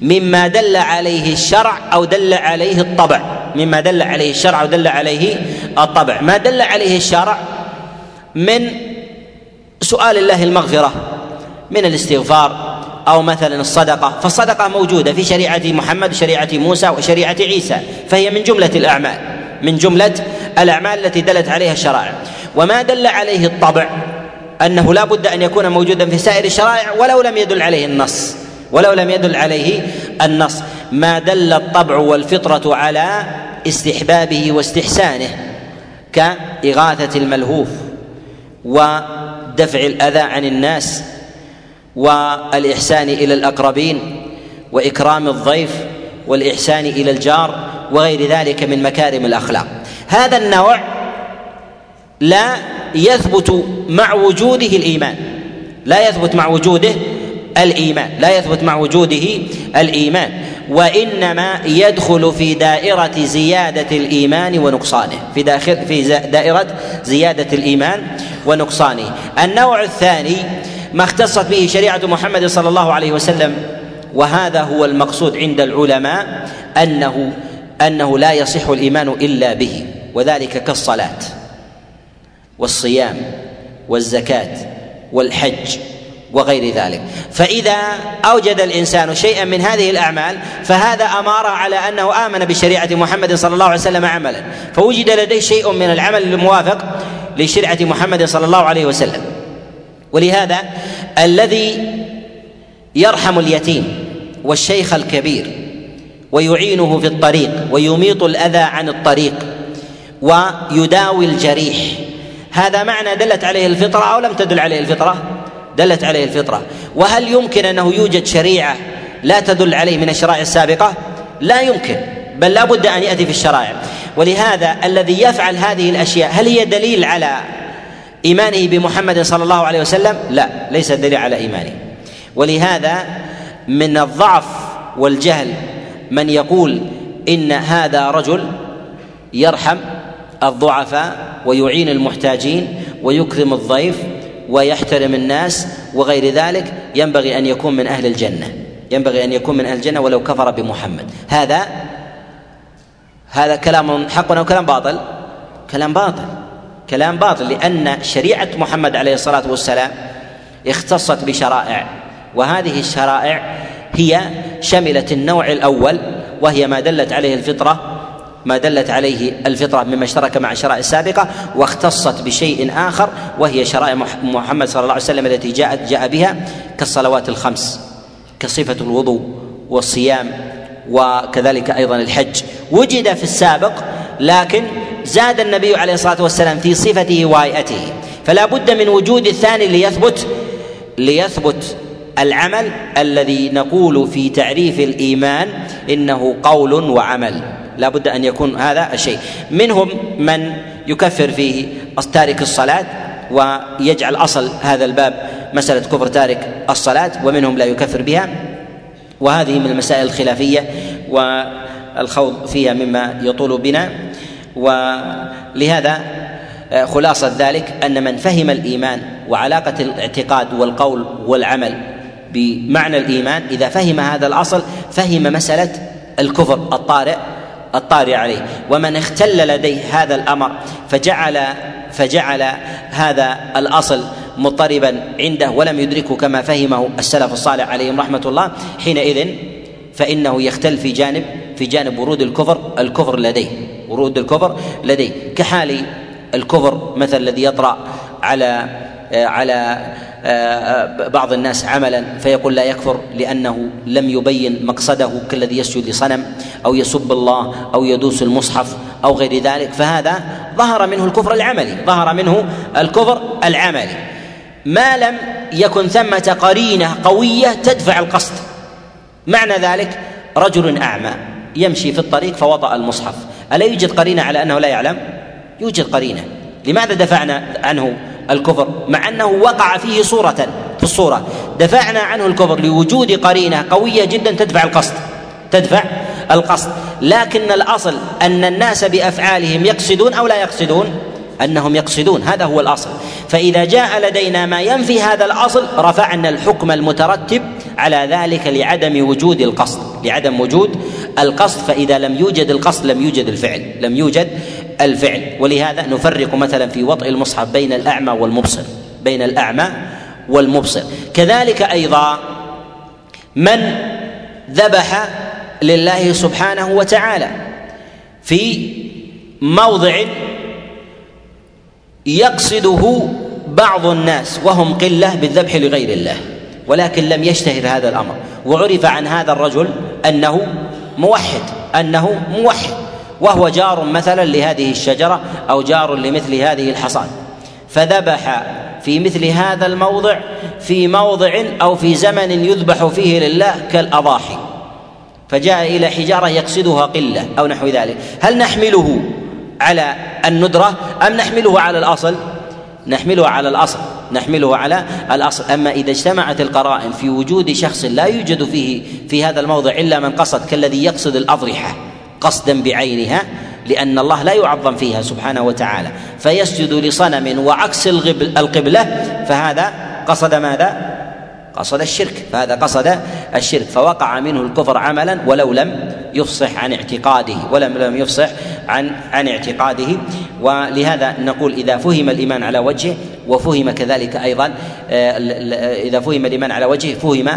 مما دل عليه الشرع أو دل عليه الطبع. مما دل عليه الشرع أو دل عليه الطبع. ما دل عليه الشرع من سؤال الله المغفرة من الاستغفار أو مثلا الصدقة فالصدقة موجودة في شريعة محمد وشريعة موسى وشريعة عيسى فهي من جملة الأعمال من جملة الأعمال التي دلت عليها الشرائع. وما دل عليه الطبع أنه لا بد أن يكون موجودا في سائر الشرائع ولو لم يدل عليه النص ولو لم يدل عليه النص. ما دل الطبع والفطرة على استحبابه واستحسانه كإغاثة الملهوف ودفع الأذى عن الناس والإحسان إلى الأقربين وإكرام الضيف والإحسان إلى الجار وغير ذلك من مكارم الأخلاق. هذا النوع لا يثبت مع وجوده الإيمان. لا يثبت مع وجوده الإيمان. لا يثبت مع وجوده الإيمان. وإنما يدخل في دائرة زيادة الإيمان ونقصانه. في داخل في دائرة زيادة الإيمان ونقصانه. النوع الثاني ما اختصت به شريعة محمد صلى الله عليه وسلم وهذا هو المقصود عند العلماء أنه أنه لا يصح الإيمان إلا به وذلك كالصلاة والصيام والزكاة والحج. وغير ذلك. فإذا أوجد الإنسان شيئا من هذه الأعمال فهذا أمارة على أنه آمن بشريعة محمد صلى الله عليه وسلم عملا. فوجد لديه شيء من العمل الموافق لشريعة محمد صلى الله عليه وسلم. ولهذا الذي يرحم اليتيم والشيخ الكبير ويعينه في الطريق ويميط الأذى عن الطريق ويداوي الجريح هذا معنى دلت عليه الفطرة أو لم تدل عليه الفطرة؟ دلت عليه الفطرة. وهل يمكن أنه يوجد شريعة لا تدل عليه من الشرائع السابقة؟ لا يمكن بل لا بد أن يأتي في الشرائع. ولهذا الذي يفعل هذه الأشياء هل هي دليل على إيمانه بمحمد صلى الله عليه وسلم؟ لا ليس دليل على إيمانه. ولهذا من الضعف والجهل من يقول إن هذا رجل يرحم الضعفاء ويعين المحتاجين ويكرم الضيف ويحترم الناس وغير ذلك ينبغي أن يكون من أهل الجنة. ينبغي أن يكون من أهل الجنة ولو كفر بمحمد. هذا هذا كلام حق أو كلام باطل؟ كلام باطل. كلام باطل لأن شريعة محمد عليه الصلاة والسلام اختصت بشرائع. وهذه الشرائع هي شملت النوع الأول وهي ما دلت عليه الفطرة ما دلت عليه الفطرة مما اشترك مع الشرائع السابقة واختصت بشيء آخر وهي شرائع محمد صلى الله عليه وسلم التي جاءت جاء بها كالصلوات الخمس كصفة الوضوء والصيام وكذلك أيضا الحج. وجد في السابق لكن زاد النبي عليه الصلاة والسلام في صفته وهيئته. فلا بد من وجود الثاني ليثبت ليثبت العمل الذي نقول في تعريف الإيمان إنه قول وعمل. لا بد أن يكون هذا الشيء. منهم من يكفر فيه تارك الصلاة ويجعل أصل هذا الباب مسألة كفر تارك الصلاة ومنهم لا يكفر بها. وهذه من المسائل الخلافية والخوض فيها مما يطول بنا. ولهذا خلاصة ذلك أن من فهم الإيمان وعلاقة الاعتقاد والقول والعمل بمعنى الإيمان إذا فهم هذا الأصل فهم مسألة الكفر الطارئ. الطارئ عليه. ومن اختل لديه هذا الأمر فجعل فجعل هذا الأصل مضطربا عنده ولم يدركه كما فهمه السلف الصالح عليهم رحمة الله. حينئذ فإنه يختل في جانب في جانب ورود الكفر الكفر لديه ورود الكفر لديه. كحال الكفر مثل الذي يطرأ على على آه، بعض الناس عملا فيقول لا يكفر لأنه لم يبين مقصده كالذي يسجد لصنم أو يسب الله أو يدوس المصحف أو غير ذلك. فهذا ظهر منه الكفر العملي ظهر منه الكفر العملي. ما لم يكن ثمة قرينة قوية تدفع القصد. معنى ذلك رجل أعمى يمشي في الطريق فوطأ المصحف. ألا يوجد قرينة على أنه لا يعلم؟ يوجد قرينة. لماذا دفعنا عنه الكفر مع أنه وقع فيه صورة في الصورة. دفعنا عنه الكفر لوجود قرينة قوية جدا تدفع القصد تدفع القصد. لكن الأصل أن الناس بأفعالهم يقصدون أو لا يقصدون؟ أنهم يقصدون هذا هو الأصل. فإذا جاء لدينا ما ينفي هذا الأصل رفعنا الحكم المترتب على ذلك لعدم وجود القصد لعدم وجود القصد فإذا لم يوجد القصد لم يوجد الفعل لم يوجد الفعل. ولهذا نفرق مثلا في وطئ المصحف بين الأعمى والمبصر بين الأعمى والمبصر. كذلك أيضا من ذبح لله سبحانه وتعالى في موضع يقصده بعض الناس وهم قلة بالذبح لغير الله ولكن لم يشتهر هذا الأمر. وعرف عن هذا الرجل أنه موحد أنه موحد وهو جار مثلا لهذه الشجرة أو جار لمثل هذه الحصاد. فذبح في مثل هذا الموضع في موضع أو في زمن يذبح فيه لله كالأضاحي. فجاء إلى حجارة يقصدها قلة أو نحو ذلك. هل نحمله على الندرة أم نحمله على الأصل؟ نحمله على الأصل. نحمله على الأصل. أما إذا اجتمعت القرائن في وجود شخص لا يوجد فيه في هذا الموضع إلا من قصد كالذي يقصد الأضرحة قصدا بعينها لأن الله لا يعظم فيها سبحانه وتعالى. فيسجد لصنم وعكس القبلة فهذا قصد ماذا؟ قصد الشرك. فهذا قصد الشرك. فوقع منه الكفر عملا ولو لم يفصح عن اعتقاده ولم لم يفصح عن عن اعتقاده. ولهذا نقول إذا فهم الإيمان على وجهه وفهم كذلك أيضا آه، إذا فهم الإيمان على وجهه فهم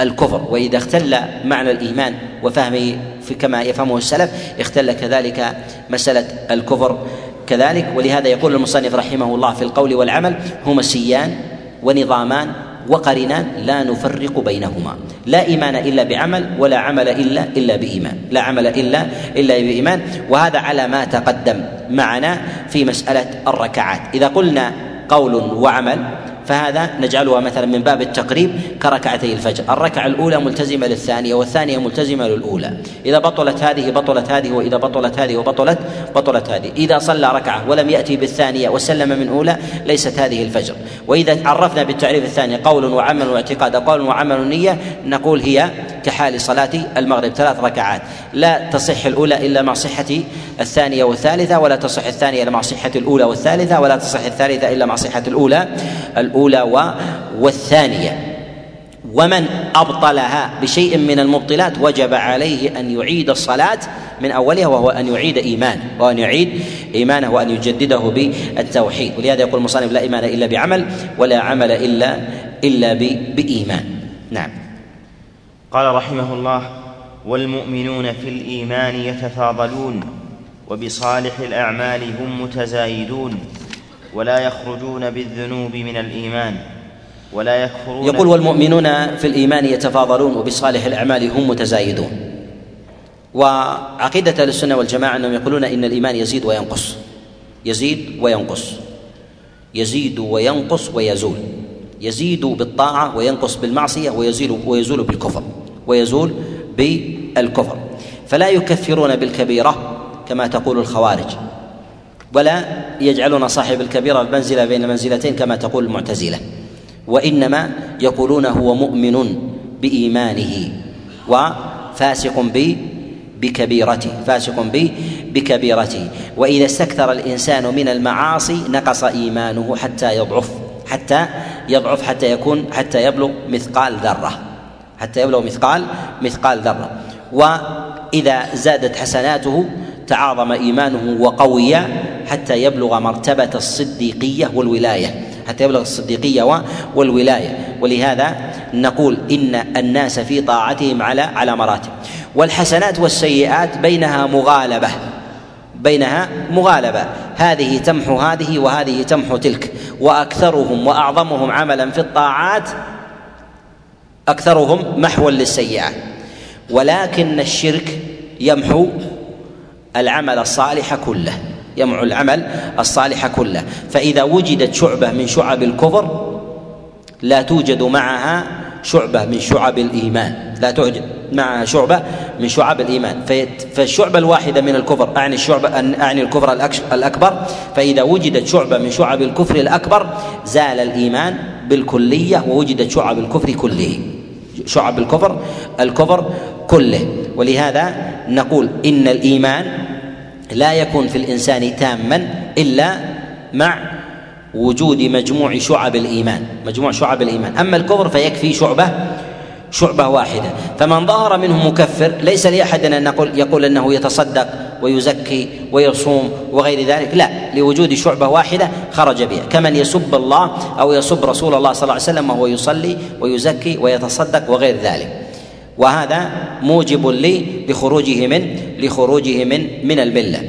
الكفر. وإذا اختل معنى الإيمان وفهمه كما يفهمه السلف اختل كذلك مسألة الكفر كذلك. ولهذا يقول المصنف رحمه الله في القول والعمل هما سيان ونظامان وقرنان لا نفرق بينهما. لا إيمان إلا بعمل ولا عمل إلا إلا بإيمان. لا عمل إلا إلا بإيمان. وهذا على ما تقدم معنا في مسألة الركعات. إذا قلنا قول وعمل فهذا نجعلها مثلا من باب التقريب كركعتي الفجر. الركعة الأولى ملتزمة للثانية والثانية ملتزمة للأولى. إذا بطلت هذه بطلت هذه وإذا بطلت هذه وبطلت بطلت هذه. إذا صلى ركعة ولم يأتي بالثانية وسلم من أولى ليست هذه الفجر. وإذا عرفنا بالتعريف الثاني قول وعمل واعتقاد قول وعمل نية نقول هي كحال صلاة المغرب ثلاث ركعات. لا تصح الأولى إلا مع صحة الثانية والثالثة ولا تصح الثانية إلا مع صحة الأولى والثالثة ولا تصح الثالثة إلا مع صحة الأولى الأولى. والثانية. ومن أبطلها بشيء من المبطلات وجب عليه أن يعيد الصلاة من أولها وهو أن يعيد إيمانه وأن يعيد إيمانه وأن يجدده بالتوحيد. ولهذا يقول المصنف لا إيمان إلا بعمل ولا عمل إلا إلا بإيمان. نعم. قال رحمه الله والمؤمنون في الإيمان يتفاضلون وبصالح الأعمال هم متزايدون. ولا يخرجون بالذنوب من الإيمان ولا يكفرون يقول والمؤمنون في الإيمان يتفاضلون وبصالح الأعمال هم متزايدون. وعقيدة السنة والجماعة أنهم يقولون إن الإيمان يزيد وينقص. يزيد وينقص. يزيد وينقص ويزول. يزيد بالطاعة وينقص بالمعصية ويزيل ويزول بالكفر. ويزول بالكفر. فلا يكفرون بالكبيرة كما تقول الخوارج. ولا يجعلون صاحب الكبيرة بمنزلة بين المنزلتين كما تقول المعتزلة. وإنما يقولون هو مؤمن بإيمانه وفاسق بكبيرته فاسق بكبيرته. وإذا استكثر الإنسان من المعاصي نقص إيمانه حتى يضعف حتى يضعف حتى يكون حتى يبلغ مثقال ذرة. حتى يبلغ مثقال مثقال ذرة. وإذا زادت حسناته تعاظم إيمانه وقوي حتى يبلغ مرتبة الصديقية والولاية حتى يبلغ الصديقية والولاية. ولهذا نقول إن الناس في طاعتهم على على مراتب. والحسنات والسيئات بينها مغالبة. بينها مغالبة. هذه تمحو هذه وهذه تمحو تلك. وأكثرهم وأعظمهم عملا في الطاعات أكثرهم محوا للسيئات ولكن الشرك يمحو العمل الصالح كله يمع العمل الصالح كله. فإذا وجدت شعبة من شعب الكفر لا توجد معها شعبة من شعب الإيمان. لا توجد معها شعبة من شعب الإيمان. فالشعبة الواحدة من الكفر أعني الشعبة أعني الكفر الأكبر. فإذا وجدت شعبة من شعب الكفر الأكبر زال الإيمان بالكلية ووجدت شعب الكفر كله شعب الكفر الكفر كله. ولهذا نقول إن الإيمان لا يكون في الإنسان تاما إلا مع وجود مجموع شعب الإيمان مجموع شعب الإيمان. أما الكفر فيكفي شعبة شعبة واحدة. فمن ظهر منه مكفر ليس لأحد أن نقول يقول أنه يتصدق ويزكي ويصوم وغير ذلك. لا لوجود شعبة واحدة خرج بها. كمن يسب الله أو يسب رسول الله صلى الله عليه وسلم وهو يصلي ويزكي ويتصدق وغير ذلك. وهذا موجب لي لخروجه من لخروجه من من الملة.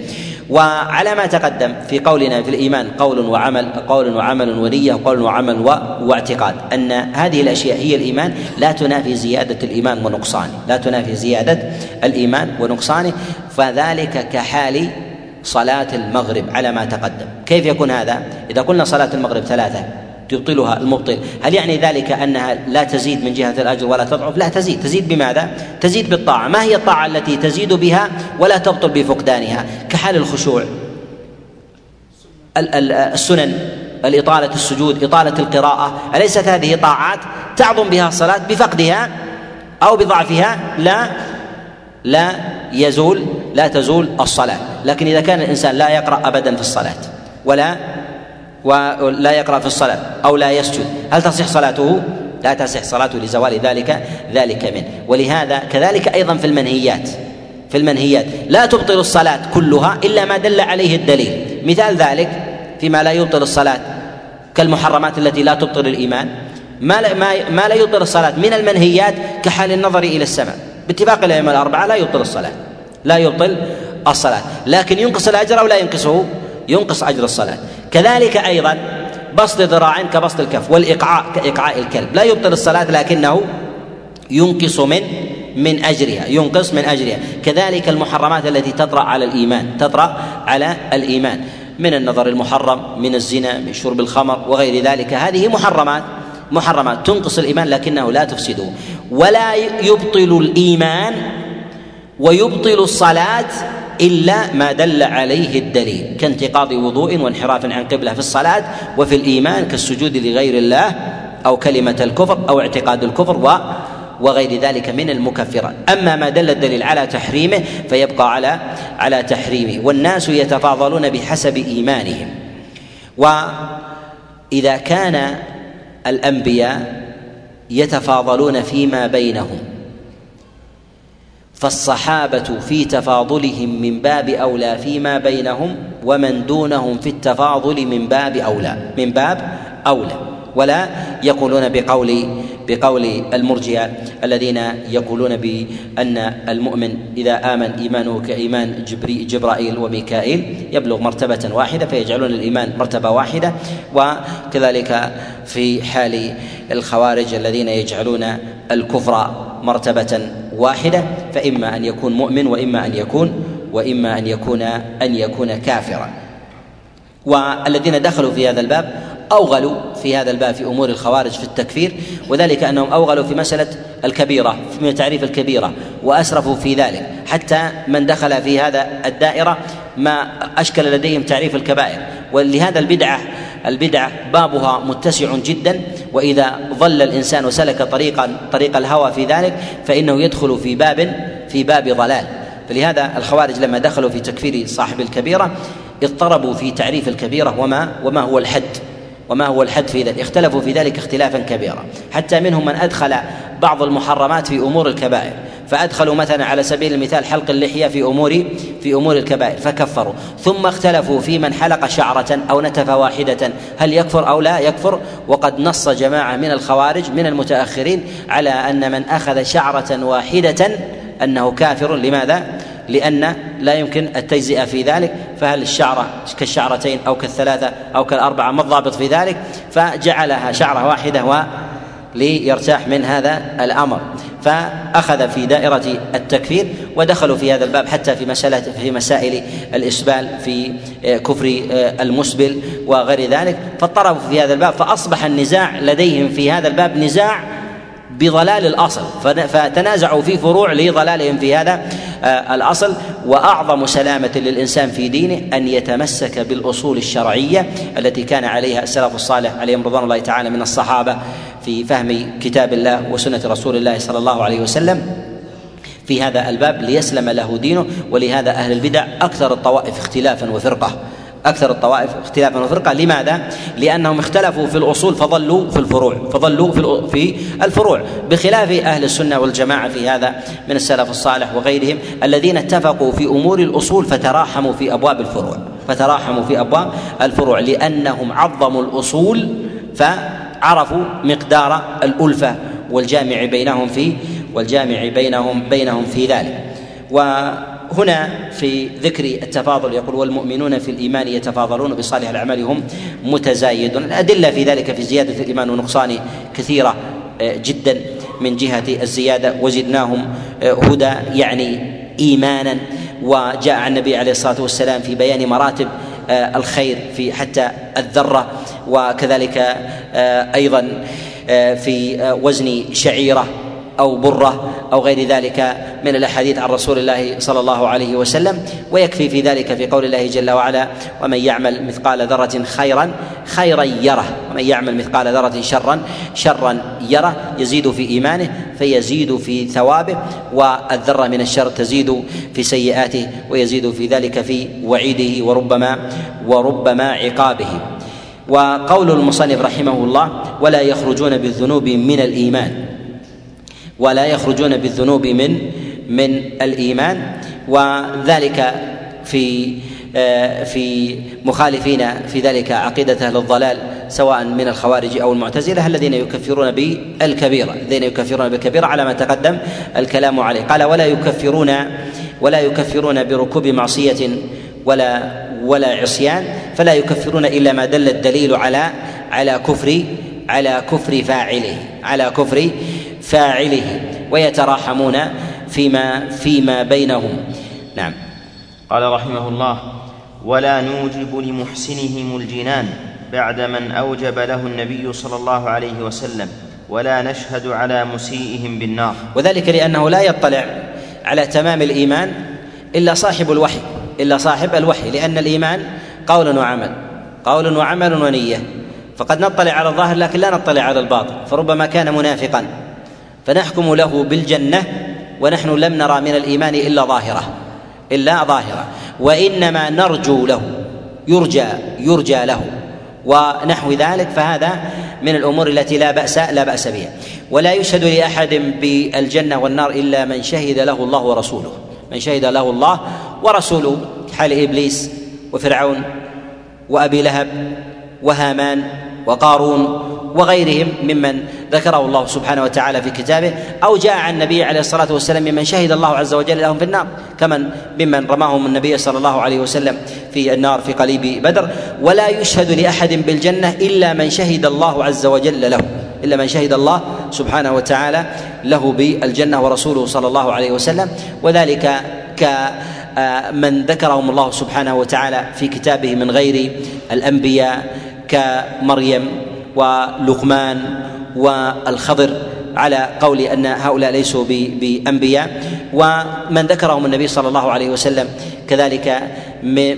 وعلى ما تقدم في قولنا في الإيمان قول وعمل قول وعمل ونية وقول وعمل واعتقاد أن هذه الأشياء هي الإيمان لا تنافي زيادة الإيمان ونقصانه لا تنافي زيادة الإيمان ونقصانه فذلك كحال صلاة المغرب على ما تقدم. كيف يكون هذا؟ إذا قلنا صلاة المغرب ثلاثة يبطلها المبطل. هل يعني ذلك أنها لا تزيد من جهة الأجر ولا تضعف؟ لا تزيد. تزيد بماذا؟ تزيد بالطاعة. ما هي الطاعة التي تزيد بها ولا تبطل بفقدانها؟ كحال الخشوع. السنن الإطالة السجود إطالة القراءة. أليست هذه طاعات تعظم بها الصلاة بفقدها أو بضعفها؟ لا. لا يزول لا تزول الصلاة. لكن إذا كان الإنسان لا يقرأ أبدا في الصلاة ولا ولا يقرأ في الصلاة أو لا يسجد. هل تصح صلاته؟ لا تصح صلاته لزوال ذلك ذلك منه. ولهذا كذلك أيضا في المنهيات في المنهيات. لا تبطل الصلاة كلها إلا ما دل عليه الدليل. مثال ذلك فيما لا يبطل الصلاة كالمحرمات التي لا تبطل الإيمان. ما لا, ما, ما لا يبطل الصلاة من المنهيات كحال النظر إلى السماء. باتفاق الأئمة الأربعة لا يبطل الصلاة لا يبطل الصلاة. لكن ينقص الأجر أو لا ينقصه؟ ينقص أجر الصلاة. كذلك أيضا بسط ذراع كبسط الكف والإقعاء كإقعاء الكلب. لا يبطل الصلاة لكنه ينقص من من أجرها ينقص من أجرها. كذلك المحرمات التي تطرأ على الإيمان تطرأ على الإيمان. من النظر المحرم من الزنا من شرب الخمر وغير ذلك. هذه محرمات محرمات. تنقص الإيمان لكنه لا تفسده. ولا يبطل الإيمان ويبطل الصلاة إلا ما دل عليه الدليل كانتقاض وضوء وانحراف عن قبلة في الصلاة وفي الإيمان كالسجود لغير الله أو كلمة الكفر أو اعتقاد الكفر و وغير ذلك من المكفرات. أما ما دل الدليل على تحريمه فيبقى على على تحريمه. والناس يتفاضلون بحسب إيمانهم. وإذا كان الأنبياء يتفاضلون فيما بينهم فالصحابة في تفاضلهم من باب أولى فيما بينهم ومن دونهم في التفاضل من باب أولى من باب أولى. ولا يقولون بقول بقول المرجئة الذين يقولون بأن المؤمن إذا آمن إيمانه كإيمان جبري جبرائيل وميكائيل يبلغ مرتبة واحدة فيجعلون الإيمان مرتبة واحدة. وكذلك في حال الخوارج الذين يجعلون الكفر مرتبة واحدة فإما أن يكون مؤمن وإما أن يكون وإما أن يكون أن يكون كافرا. والذين دخلوا في هذا الباب أوغلوا في هذا الباب في أمور الخوارج في التكفير وذلك أنهم أوغلوا في مسألة الكبيرة في تعريف الكبيرة وأسرفوا في ذلك حتى من دخل في هذا الدائرة ما أشكل لديهم تعريف الكبائر. ولهذا البدعة البدعة بابها متسع جدا وإذا ظل الإنسان وسلك طريقا طريق الهوى في ذلك فإنه يدخل في باب في باب ضلال. فلهذا الخوارج لما دخلوا في تكفير صاحب الكبيرة اضطربوا في تعريف الكبيرة وما وما هو الحد. وما هو الحد في ذلك. اختلفوا في ذلك اختلافا كبيرا. حتى منهم من أدخل بعض المحرمات في أمور الكبائر. فأدخلوا مثلا على سبيل المثال حلق اللحية في أمور في أمور الكبائر فكفروا. ثم اختلفوا في من حلق شعرة أو نتف واحدة. هل يكفر أو لا يكفر؟ وقد نص جماعة من الخوارج من المتأخرين على أن من أخذ شعرة واحدة أنه كافر. لماذا؟ لأن لا يمكن التجزئة في ذلك فهل الشعرة كالشعرتين أو كالثلاثة أو كالأربعة ما الضابط في ذلك؟ فجعلها شعرة واحدة و ليرتاح من هذا الأمر. فأخذ في دائرة التكفير ودخلوا في هذا الباب حتى في مسألة في مسائل الاسبال في كفر المسبل وغير ذلك. فاضطربوا في هذا الباب فأصبح النزاع لديهم في هذا الباب نزاع بضلال الأصل. فتنازعوا في فروع لضلالهم في هذا آه، الأصل وأعظم سلامة للإنسان في دينه أن يتمسك بالأصول الشرعية التي كان عليها السلف الصالح عليهم رضوان الله تعالى من الصحابة في فهم كتاب الله وسنة رسول الله صلى الله عليه وسلم. في هذا الباب ليسلم له دينه ولهذا أهل البدع أكثر الطوائف اختلافا وفرقة. أكثر الطوائف اختلافا وفرقه لماذا؟ لأنهم اختلفوا في الأصول فظلوا في الفروع فظلوا في في الفروع. بخلاف أهل السنة والجماعة في هذا من السلف الصالح وغيرهم الذين اتفقوا في أمور الأصول فتراحموا في أبواب الفروع فتراحموا في أبواب الفروع لأنهم عظموا الأصول فعرفوا مقدار الألفة والجامع بينهم في والجامع بينهم بينهم في ذلك. و هنا في ذكر التفاضل يقول والمؤمنون في الإيمان يتفاضلون بصالح الأعمال هم متزايدون. الأدلة في ذلك في زيادة الإيمان ونقصانه كثيرة آه، جدا من جهة الزيادة. وزدناهم آه، هدى يعني ايمانا. وجاء عن النبي عليه الصلاة والسلام في بيان مراتب آه، الخير في حتى الذرة. وكذلك أيضا في وزن شعيرة. أو برة أو غير ذلك من الأحاديث عن رسول الله صلى الله عليه وسلم ويكفي في ذلك في قول الله جل وعلا ومن يعمل مثقال ذرة خيرا خيرا يره ومن يعمل مثقال ذرة شرا شرا يره يزيد في إيمانه فيزيد في ثوابه والذرة من الشر تزيد في سيئاته ويزيد في ذلك في وعيده وربما وربما عقابه. وقول المصنف رحمه الله ولا يخرجون بالذنوب من الإيمان. ولا يخرجون بالذنوب من من الإيمان وذلك في آه، في مخالفين في ذلك عقيدة أهل الضلال سواء من الخوارج أو المعتزلة الذين يكفرون بالكبيرة الذين يكفرون بالكبيرة على ما تقدم الكلام عليه. قال ولا يكفرون ولا يكفرون بركوب معصية ولا ولا عصيان فلا يكفرون إلا ما دل الدليل على على كفر على كفر فاعله على كفر فاعله ويتراحمون فيما فيما بينهم. نعم. قال رحمه الله ولا نوجب لمحسنهم الجنان بعد من أوجب له النبي صلى الله عليه وسلم ولا نشهد على مسيئهم بالنار. وذلك لأنه لا يطلع على تمام الإيمان إلا صاحب الوحي إلا صاحب الوحي لأن الإيمان قول وعمل قول وعمل ونية. فقد نطلع على الظاهر لكن لا نطلع على الباطن فربما كان منافقا. فنحكم له بالجنة ونحن لم نرى من الإيمان إلا ظاهرة إلا ظاهرة. وإنما نرجو له يرجى يرجى له. ونحو ذلك فهذا من الأمور التي لا بأس لا بأس بها. ولا يشهد لأحد بالجنة والنار إلا من شهد له الله ورسوله. من شهد له الله ورسوله حال إبليس وفرعون وأبي لهب وهامان وقارون وغيرهم ممن ذكره الله سبحانه وتعالى في كتابه أو جاء عن النبي عليه الصلاة والسلام ممن شهد الله عز وجل لهم في النار كمن ممن رماهم النبي صلى الله عليه وسلم في النار في قليب بدر ولا يشهد لأحد بالجنة إلا من شهد الله عز وجل له إلا من شهد الله سبحانه وتعالى له بالجنة ورسوله صلى الله عليه وسلم وذلك ك من ذكرهم الله سبحانه وتعالى في كتابه من غير الأنبياء كمريم ولقمان والخضر على قول أن هؤلاء ليسوا بأنبياء. ومن ذكرهم النبي صلى الله عليه وسلم كذلك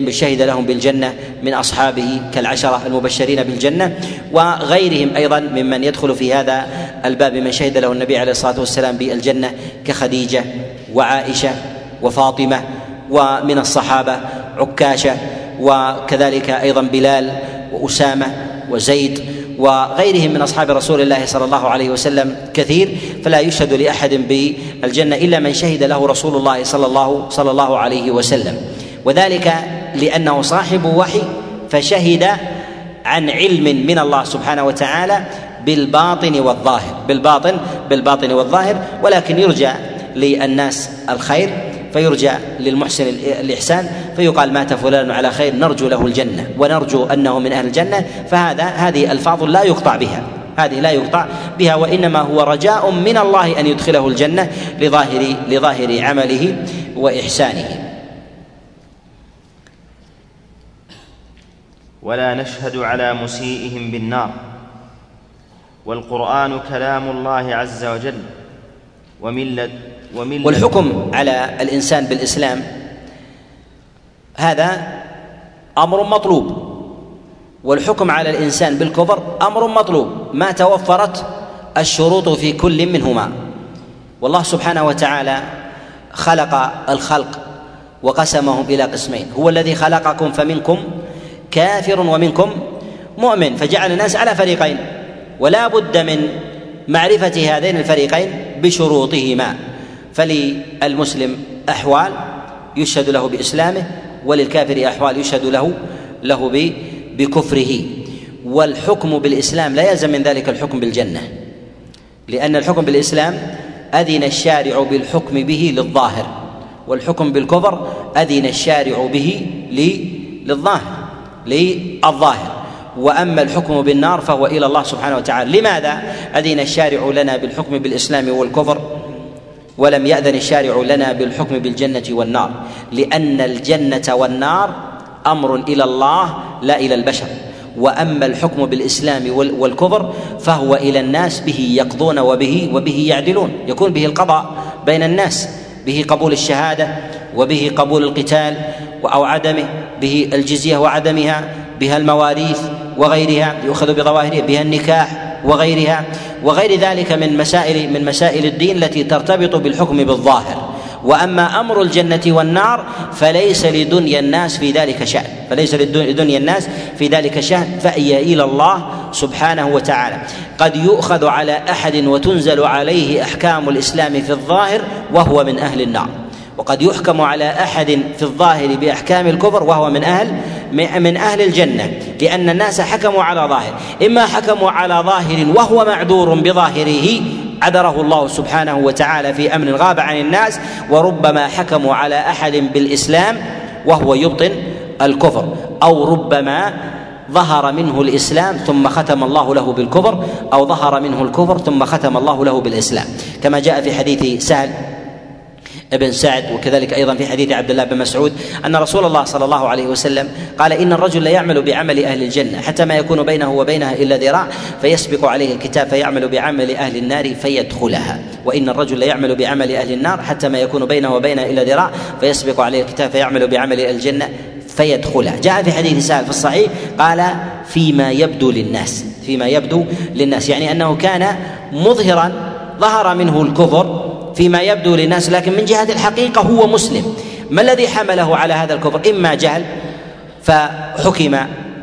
شهد لهم بالجنة من أصحابه كالعشرة المبشرين بالجنة وغيرهم أيضا ممن يدخل في هذا الباب من شهد له النبي عليه الصلاة والسلام بالجنة كخديجة وعائشة وفاطمة ومن الصحابة عكاشة وكذلك أيضا بلال وأسامة وزيد وغيرهم من أصحاب رسول الله صلى الله عليه وسلم كثير فلا يشهد لأحد بالجنة إلا من شهد له رسول الله صلى الله صلى الله عليه وسلم. وذلك لأنه صاحب وحي فشهد عن علم من الله سبحانه وتعالى بالباطن والظاهر بالباطن بالباطن والظاهر ولكن يرجى للناس الخير. فيرجى للمحسن الإحسان فيقال مات فلان على خير نرجو له الجنة ونرجو أنه من أهل الجنة فهذا هذه ألفاظ لا يقطع بها هذه لا يقطع بها وإنما هو رجاء من الله أن يدخله الجنة لظاهر لظاهر عمله وإحسانه. ولا نشهد على مسيئهم بالنار والقرآن كلام الله عز وجل. وملة وملة والحكم على الإنسان بالإسلام هذا أمر مطلوب. والحكم على الإنسان بالكفر أمر مطلوب ما توفرت الشروط في كل منهما. والله سبحانه وتعالى خلق الخلق وقسمهم إلى قسمين. هو الذي خلقكم فمنكم كافر ومنكم مؤمن فجعل الناس على فريقين ولا بد من معرفة هذين الفريقين بشروطهما. فللمسلم أحوال يشهد له بإسلامه وللكافر أحوال يشهد له له بكفره. والحكم بالإسلام لا يلزم من ذلك الحكم بالجنة لأن الحكم بالإسلام أذن الشارع بالحكم به للظاهر والحكم بالكفر أذن الشارع به للظاهر للظاهر. وأما الحكم بالنار فهو إلى الله سبحانه وتعالى. لماذا؟ اذن الشارع لنا بالحكم بالإسلام والكفر ولم يأذن الشارع لنا بالحكم بالجنة والنار. لأن الجنة والنار أمر إلى الله لا إلى البشر. وأما الحكم بالإسلام والكفر فهو إلى الناس به يقضون وبه وبه يعدلون. يكون به القضاء بين الناس به قبول الشهادة وبه قبول القتال أو عدمه به الجزية وعدمها بها المواريث وغيرها يؤخذ بظواهرها بها النكاح وغيرها وغير ذلك من مسائل من مسائل الدين التي ترتبط بالحكم بالظاهر. وأما أمر الجنة والنار فليس لدنيا الناس في ذلك شأن فليس لدنيا الناس في ذلك شأن فهي إلى الله سبحانه وتعالى. قد يؤخذ على أحد وتنزل عليه أحكام الإسلام في الظاهر وهو من أهل النار. وقد يحكم على أحد في الظاهر بأحكام الكفر وهو من أهل من أهل الجنة لأن الناس حكموا على ظاهر. إما حكموا على ظاهر وهو معذور بظاهره عذره الله سبحانه وتعالى في أمر غاب عن الناس وربما حكموا على أحد بالإسلام وهو يبطن الكفر. أو ربما ظهر منه الإسلام ثم ختم الله له بالكفر أو ظهر منه الكفر ثم ختم الله له بالإسلام. كما جاء في حديث سهل ابن سعد وكذلك أيضا في حديث عبد الله بن مسعود أن رسول الله صلى الله عليه وسلم قال إن الرجل لا يعمل بعمل أهل الجنة حتى ما يكون بينه وبينها إلا ذراع فيسبق عليه الكتاب فيعمل بعمل أهل النار فيدخلها. وإن الرجل لا يعمل بعمل أهل النار حتى ما يكون بينه وبينها إلا ذراع فيسبق عليه الكتاب فيعمل بعمل أهل الجنة فيدخلها. جاء في حديث سهل في الصحيح قال فيما يبدو للناس فيما يبدو للناس يعني أنه كان مظهرا ظهر منه الكفر فيما يبدو للناس لكن من جهة الحقيقة هو مسلم. ما الذي حمله على هذا الكفر؟ إما جهل فحكم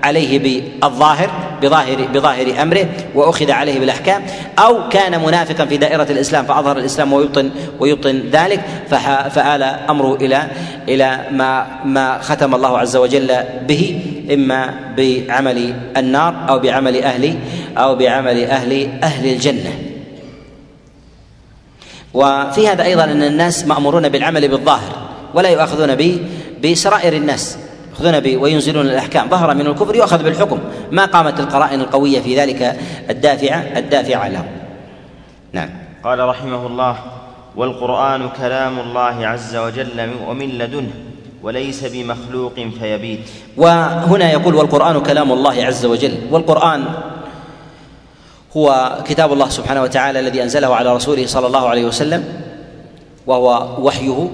عليه بالظاهر بظاهر بظاهر أمره وأخذ عليه بالأحكام أو كان منافقا في دائرة الإسلام فأظهر الإسلام ويبطن ويبطن ذلك فآل أمره إلى إلى ما ما ختم الله عز وجل به إما بعمل النار أو بعمل أهل أو بعمل أهل أهل الجنة. وفي هذا أيضا أن الناس مأمورون بالعمل بالظاهر ولا يؤاخذون به بسرائر الناس يأخذون به وينزلون الأحكام. ظهر من الكفر يؤخذ بالحكم. ما قامت القرائن القوية في ذلك الدافعة الدافعة له. نعم. قال رحمه الله والقرآن كلام الله عز وجل ومن لدنه وليس بمخلوق فيبيت. وهنا يقول والقرآن كلام الله عز وجل. والقرآن هو كتاب الله سبحانه وتعالى الذي أنزله على رسوله صلى الله عليه وسلم وهو وحيه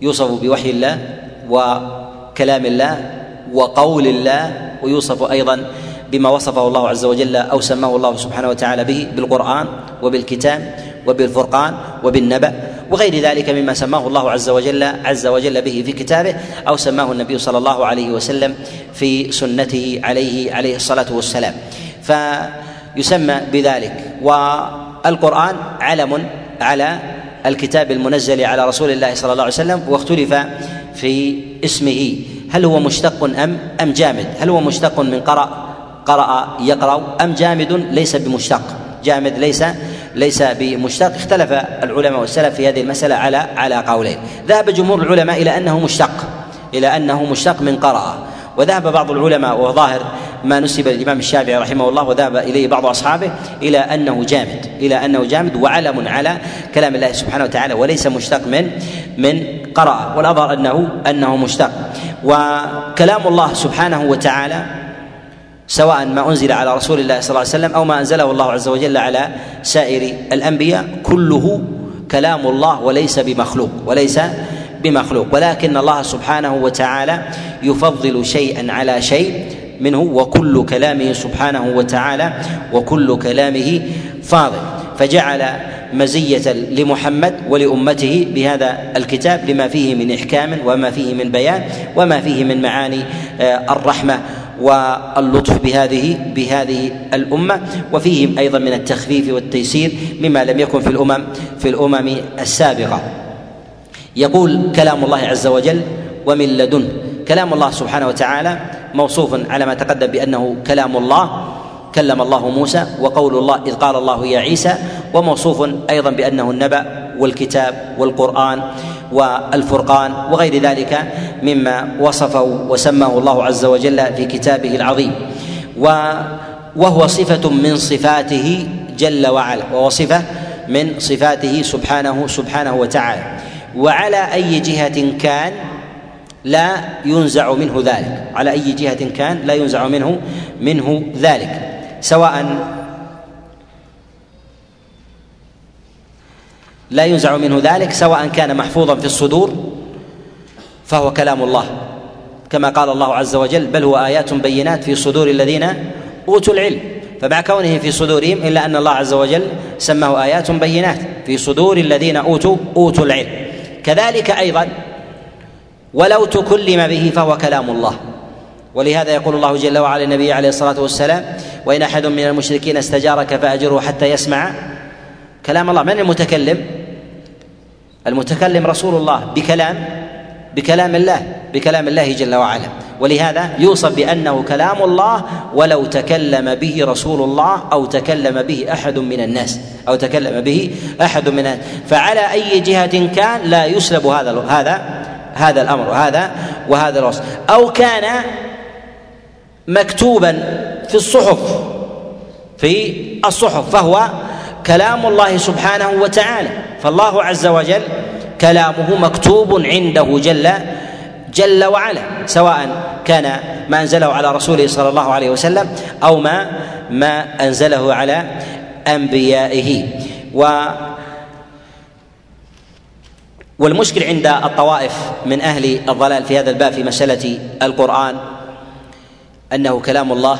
يوصف بوحي الله وكلام الله وقول الله ويوصف أيضا بما وصفه الله عز وجل أو سماه الله سبحانه وتعالى به بالقرآن وبالكتاب وبالفرقان وبالنبأ وغير ذلك مما سماه الله عز وجل عز وجل به في كتابه أو سماه النبي صلى الله عليه وسلم في سنته عليه عليه الصلاة والسلام. فيسمى بذلك. والقرآن علم على الكتاب المنزل على رسول الله صلى الله عليه وسلم واختلف في اسمه. هل هو مشتق ام أم جامد؟ هل هو مشتق من قرأ قرأ يقرأ أم جامد ليس بمشتق؟ جامد ليس ليس بمشتق. اختلف العلماء والسلف في هذه المسألة على على قولين. ذهب جمهور العلماء إلى أنه مشتق إلى أنه مشتق من قرأ. وذهب بعض العلماء وظاهر ما نسب للامام الشافعي رحمه الله وذهب إليه بعض أصحابه إلى أنه جامد إلى أنه جامد وعلم على كلام الله سبحانه وتعالى وليس مشتق من من قرأ والأظهر أنه أنه مشتق. وكلام الله سبحانه وتعالى سواء ما أنزل على رسول الله صلى الله عليه وسلم أو ما أنزله الله عز وجل على سائر الأنبياء كله كلام الله وليس بمخلوق وليس بمخلوق. ولكن الله سبحانه وتعالى يفضل شيئا على شيء منه وكل كلامه سبحانه وتعالى وكل كلامه فاضل. فجعل مزية لمحمد ولأمته بهذا الكتاب لما فيه من إحكام وما فيه من بيان وما فيه من معاني آه، الرحمة واللطف بهذه بهذه الأمة. وفيه أيضا من التخفيف والتيسير مما لم يكن في الأمم في الأمم السابقة. يقول كلام الله عز وجل ومن لدنه كلام الله سبحانه وتعالى موصوف على ما تقدم بأنه كلام الله كلم الله موسى وقول الله إذ قال الله يا عيسى وموصوف أيضا بأنه النبأ والكتاب والقرآن والفرقان وغير ذلك مما وصفه وسماه الله عز وجل في كتابه العظيم. وهو صفة من صفاته جل وعلا وهو صفة من صفاته سبحانه سبحانه وتعالى. وعلى أي جهة كان لا ينزع منه ذلك. على أي جهة كان لا ينزع منه منه ذلك. سواء لا ينزع منه ذلك سواء كان محفوظا في الصدور فهو كلام الله. كما قال الله عز وجل بل هو آيات بينات في صدور الذين أوتوا العلم. فمع كونه في صدورهم إلا أن الله عز وجل سماه آيات بينات في صدور الذين أوتوا أوتوا العلم. كذلك أيضا ولو تكلم به فهو كلام الله. ولهذا يقول الله جل وعلا للنبي عليه الصلاة والسلام وإن أحد من المشركين استجارك فأجره حتى يسمع كلام الله. من المتكلم؟ المتكلم رسول الله بكلام بكلام الله بكلام الله جل وعلا. ولهذا يوصف بأنه كلام الله ولو تكلم به رسول الله أو تكلم به أحد من الناس أو تكلم به أحد من الناس. فعلى أي جهة كان لا يسلب هذا هذا هذا الأمر هذا وهذا الوصف. أو كان مكتوبا في الصحف في الصحف فهو كلام الله سبحانه وتعالى. فالله عز وجل كلامه مكتوب عنده جل جل وعلا سواء كان ما أنزله على رسوله صلى الله عليه وسلم أو ما ما أنزله على أنبيائه. و والمشكل عند الطوائف من أهل الضلال في هذا الباب في مسألة القرآن أنه كلام الله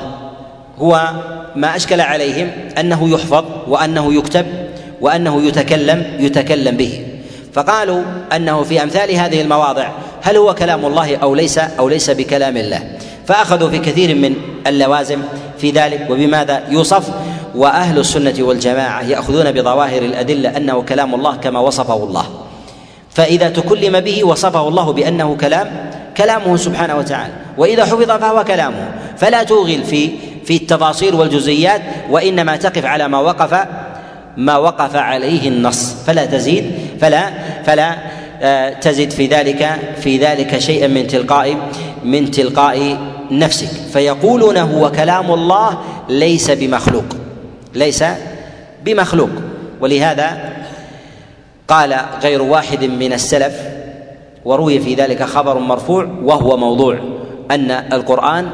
هو ما أشكل عليهم أنه يحفظ وأنه يكتب وأنه يتكلم يتكلم به. فقالوا أنه في أمثال هذه المواضع هل هو كلام الله أو ليس أو ليس بكلام الله؟ فأخذوا في كثير من اللوازم في ذلك وبماذا يوصف؟ وأهل السنة والجماعة يأخذون بظواهر الأدلة أنه كلام الله كما وصفه الله. فإذا تكلم به وصفه الله بأنه كلام كلامه سبحانه وتعالى. وإذا حفظ فهو كلامه. فلا توغل في في التفاصيل والجزئيات وإنما تقف على ما وقف ما وقف عليه النص. فلا تزيد فلا فلا آه، تزد في ذلك في ذلك شيئا من تلقاء من تلقاء نفسك. فيقولون هو كلام الله ليس بمخلوق ليس بمخلوق. ولهذا قال غير واحد من السلف وروي في ذلك خبر مرفوع وهو موضوع أن القرآن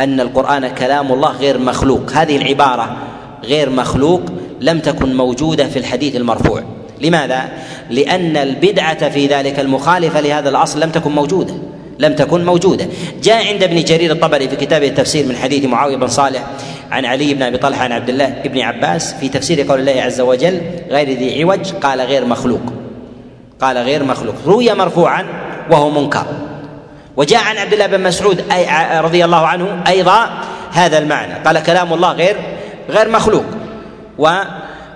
أن القرآن كلام الله غير مخلوق. هذه العبارة غير مخلوق لم تكن موجودة في الحديث المرفوع. لماذا؟ لأن البدعة في ذلك المخالفة لهذا الأصل لم تكن موجودة لم تكن موجودة. جاء عند ابن جرير الطبري في كتابه التفسير من حديث معاوية بن صالح عن علي بن أبي طلحة عن عبد الله بن عباس في تفسير قول الله عز وجل غير ذي عوج قال غير مخلوق قال غير مخلوق روي مرفوعا وهو منكر. وجاء عن عبد الله بن مسعود أي رضي الله عنه أيضا هذا المعنى قال كلام الله غير غير مخلوق. و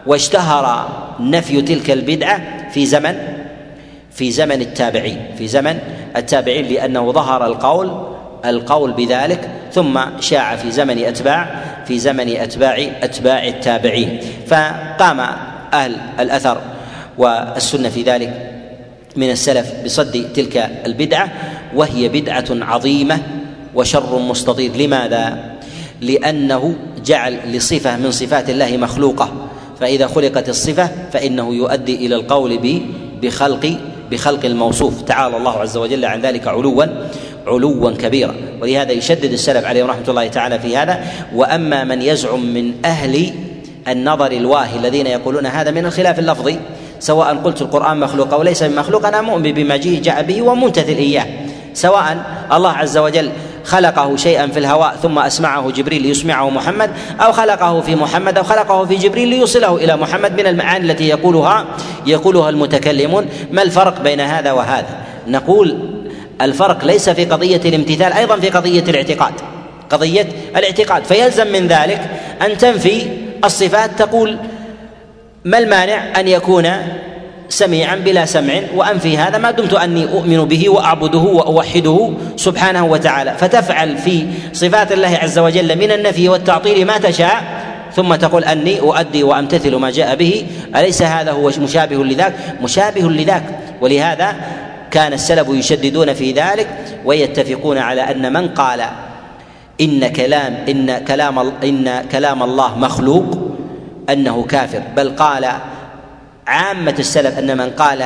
واشتهر نفي تلك البدعة في زمن في زمن التابعين في زمن التابعين لأنه ظهر القول القول بذلك ثم شاع في زمن أتباع في زمن أتباع أتباع التابعين. فقام أهل الأثر والسنة في ذلك من السلف بصد تلك البدعة وهي بدعة عظيمة وشر مستطير. لماذا؟ لأنه جعل لصفة من صفات الله مخلوقة. فإذا خلقت الصفة فإنه يؤدي إلى القول بخلق بخلق الموصوف. تعالى الله عز وجل عن ذلك علوا علوا كبيرا. ولهذا يشدد السلف عليهم رحمة الله تعالى في هذا. وأما من يزعم من أهل النظر الواهي الذين يقولون هذا من الخلاف اللفظي سواء قلت القرآن مخلوق أو ليس بمخلوق أنا مؤمن بما جاء به وممتثل إياه. سواء الله عز وجل خلقه شيئا في الهواء ثم أسمعه جبريل ليسمعه محمد أو خلقه في محمد أو خلقه في جبريل ليوصله إلى محمد من المعاني التي يقولها يقولها المتكلمون ما الفرق بين هذا وهذا؟ نقول الفرق ليس في قضية الامتثال أيضا في قضية الاعتقاد. قضية الاعتقاد فيلزم من ذلك أن تنفي الصفات تقول ما المانع أن يكون سميعا بلا سمع وانفي هذا ما دمت أني أؤمن به وأعبده وأوحده سبحانه وتعالى. فتفعل في صفات الله عز وجل من النفي والتعطيل ما تشاء ثم تقول أني أؤدي وأمتثل ما جاء به. أليس هذا هو مشابه لذاك؟ مشابه لذاك. ولهذا كان السلف يشددون في ذلك ويتفقون على أن من قال إن كلام إن كلام إن كلام الله مخلوق أنه كافر بل قال عامة السلف أن من قال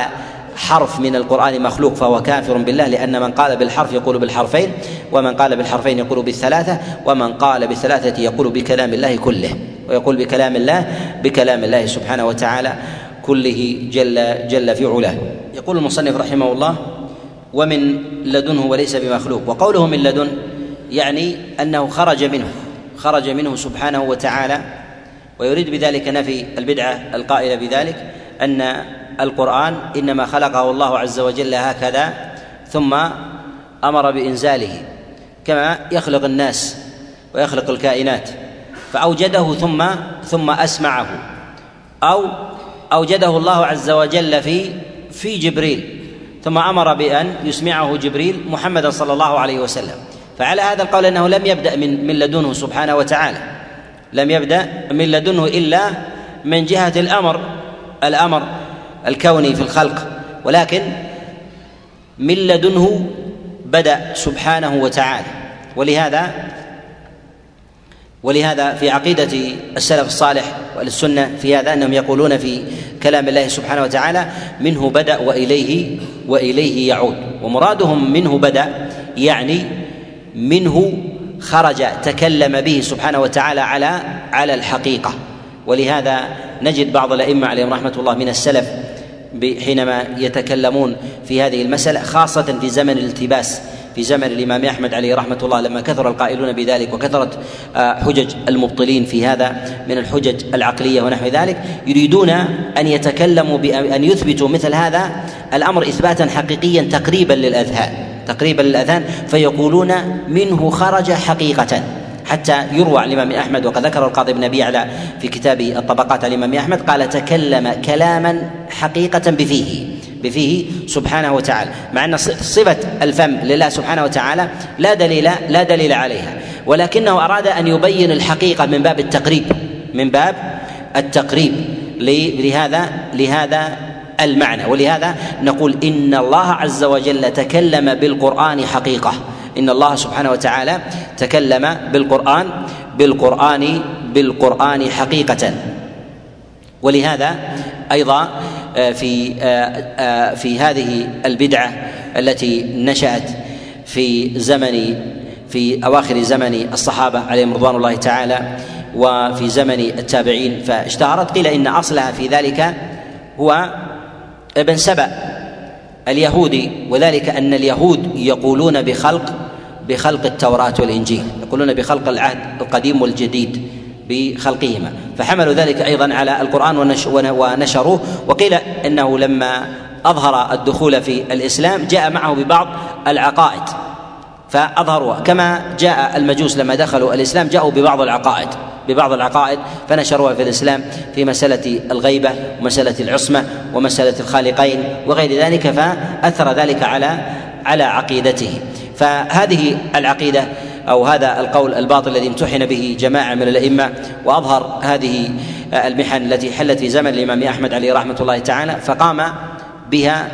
حرف من القرآن مخلوق فهو كافر بالله لأن من قال بالحرف يقول بالحرفين ومن قال بالحرفين يقول بالثلاثة ومن قال بالثلاثة يقول بكلام الله كله ويقول بكلام الله بكلام الله سبحانه وتعالى كله جل جل في علاه. يقول المصنف رحمه الله ومن لدنه وليس بمخلوق وقوله من لدن يعني أنه خرج منه خرج منه سبحانه وتعالى ويريد بذلك نفي البدعة القائلة بذلك. أن القرآن إنما خلقه الله عز وجل هكذا ثم أمر بإنزاله كما يخلق الناس ويخلق الكائنات. فأوجده ثم ثم أسمعه. أو أوجده الله عز وجل في في جبريل ثم أمر بأن يسمعه جبريل محمدا صلى الله عليه وسلم. فعلى هذا القول أنه لم يبدأ من من لدنه سبحانه وتعالى. لم يبدأ من لدنه إلا من جهة الأمر. الأمر الكوني في الخلق ولكن من لدنه بدأ سبحانه وتعالى. ولهذا ولهذا في عقيدة السلف الصالح والسنة في هذا أنهم يقولون في كلام الله سبحانه وتعالى منه بدأ وإليه وإليه يعود. ومرادهم منه بدأ يعني منه خرج تكلم به سبحانه وتعالى على على الحقيقة. ولهذا نجد بعض الأئمة عليهم رحمة الله من السلف حينما يتكلمون في هذه المسألة خاصة في زمن الالتباس في زمن الإمام أحمد عليه رحمة الله لما كثر القائلون بذلك وكثرت آه، حجج المبطلين في هذا من الحجج العقلية ونحو ذلك يريدون أن يتكلموا بأن يثبتوا مثل هذا الأمر إثباتا حقيقيا تقريبا للأذهان تقريبا للأذهان فيقولون منه خرج حقيقة. حتى يروى عن الإمام أحمد وقد ذكر القاضي بن أبي في كتابه الطبقات على الإمام أحمد قال تكلم كلاما حقيقة بفيه بفيه سبحانه وتعالى مع أن صفة الفم لله سبحانه وتعالى لا دليل لا دليل عليها ولكنه أراد أن يبين الحقيقة من باب التقريب من باب التقريب لهذا لهذا المعنى ولهذا نقول إن الله عز وجل تكلم بالقرآن حقيقة إن الله سبحانه وتعالى تكلم بالقرآن بالقرآن بالقرآن حقيقة. ولهذا أيضا آه، في آه، آه، في هذه البدعة التي نشأت في زمن في أواخر زمن الصحابة عليهم رضوان الله تعالى وفي زمن التابعين فاشتهرت قيل إن أصلها في ذلك هو ابن سبأ اليهودي وذلك أن اليهود يقولون بخلق بخلق التوراة والإنجيل. يقولون بخلق العهد القديم والجديد بخلقهما. فحملوا ذلك أيضا على القرآن ونشروه. وقيل إنه لما أظهر الدخول في الإسلام جاء معه ببعض العقائد. فأظهروها. كما جاء المجوس لما دخلوا الإسلام جاءوا ببعض العقائد. ببعض العقائد فنشروها في الإسلام في مسألة الغيبة ومسألة العصمة ومسألة الخالقين وغير ذلك فأثر ذلك على على عقيدته. فهذه العقيدة أو هذا القول الباطل الذي امتحن به جماعة من الأئمة وأظهر هذه المحن التي حلت في زمن الإمام أحمد عليه رحمة الله تعالى فقام بها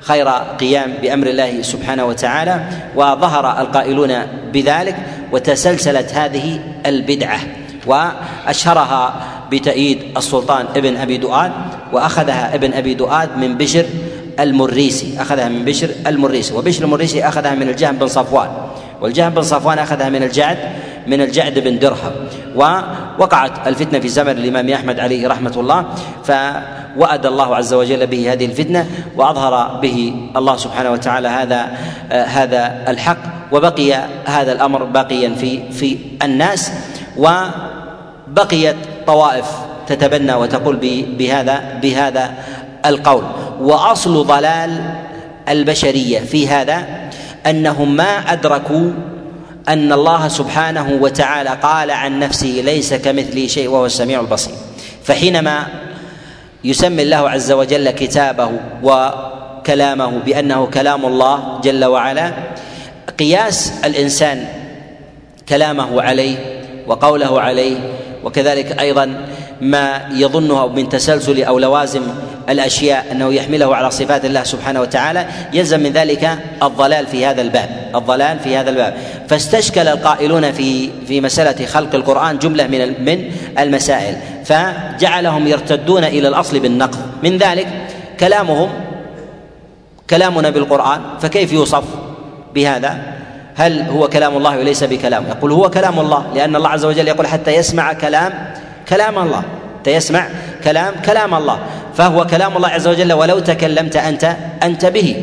خير قيام بأمر الله سبحانه وتعالى وظهر القائلون بذلك وتسلسلت هذه البدعة وأشهرها بتأييد السلطان ابن أبي دؤاد وأخذها ابن أبي دؤاد من بشر المريسي أخذها من بشر المريسي وبشر المريسي أخذها من الجهم بن صفوان والجهم بن صفوان أخذها من الجعد من الجعد بن درهم ووقعت الفتنة في زمن الإمام أحمد عليه رحمة الله فوأد الله عز وجل به هذه الفتنة وأظهر به الله سبحانه وتعالى هذا آه هذا الحق وبقي هذا الأمر باقيا في في الناس وبقيت طوائف تتبنى وتقول بهذا بهذا القول وأصل ضلال البشرية في هذا أنهم ما أدركوا أن الله سبحانه وتعالى قال عن نفسه ليس كمثله شيء وهو السميع البصير. فحينما يسمي الله عز وجل كتابه وكلامه بأنه كلام الله جل وعلا قياس الإنسان كلامه عليه وقوله عليه وكذلك أيضا ما يظنه من تسلسل أو لوازم الأشياء أنه يحمله على صفات الله سبحانه وتعالى يلزم من ذلك الضلال في هذا الباب الضلال في هذا الباب. فاستشكل القائلون في في مسألة خلق القرآن جملة من من المسائل فجعلهم يرتدون إلى الأصل بالنقض. من ذلك كلامهم كلامنا بالقرآن فكيف يوصف بهذا؟ هل هو كلام الله وليس بكلام؟ يقول هو كلام الله لأن الله عز وجل يقول حتى يسمع كلام كلام الله. حتى يسمع كلام كلام الله. فهو كلام الله عز وجل ولو تكلمت أنت أنت به.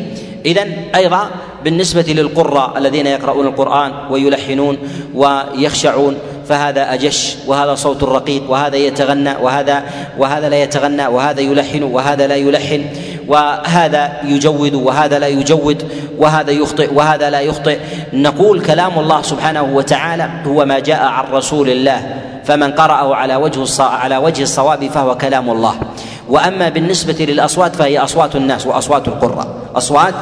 اذا أيضا بالنسبة للقراء الذين يقرؤون القرآن ويلحنون ويخشعون فهذا أجش وهذا صوت رقيق وهذا يتغنى وهذا وهذا لا يتغنى وهذا يلحن وهذا لا يلحن. وهذا يجود وهذا لا يجود وهذا يخطئ وهذا لا يخطئ. نقول كلام الله سبحانه وتعالى هو ما جاء عن رسول الله فمن قرأه على وجه على وجه الصواب فهو كلام الله. وأما بالنسبة للأصوات فهي أصوات الناس وأصوات القراء أصوات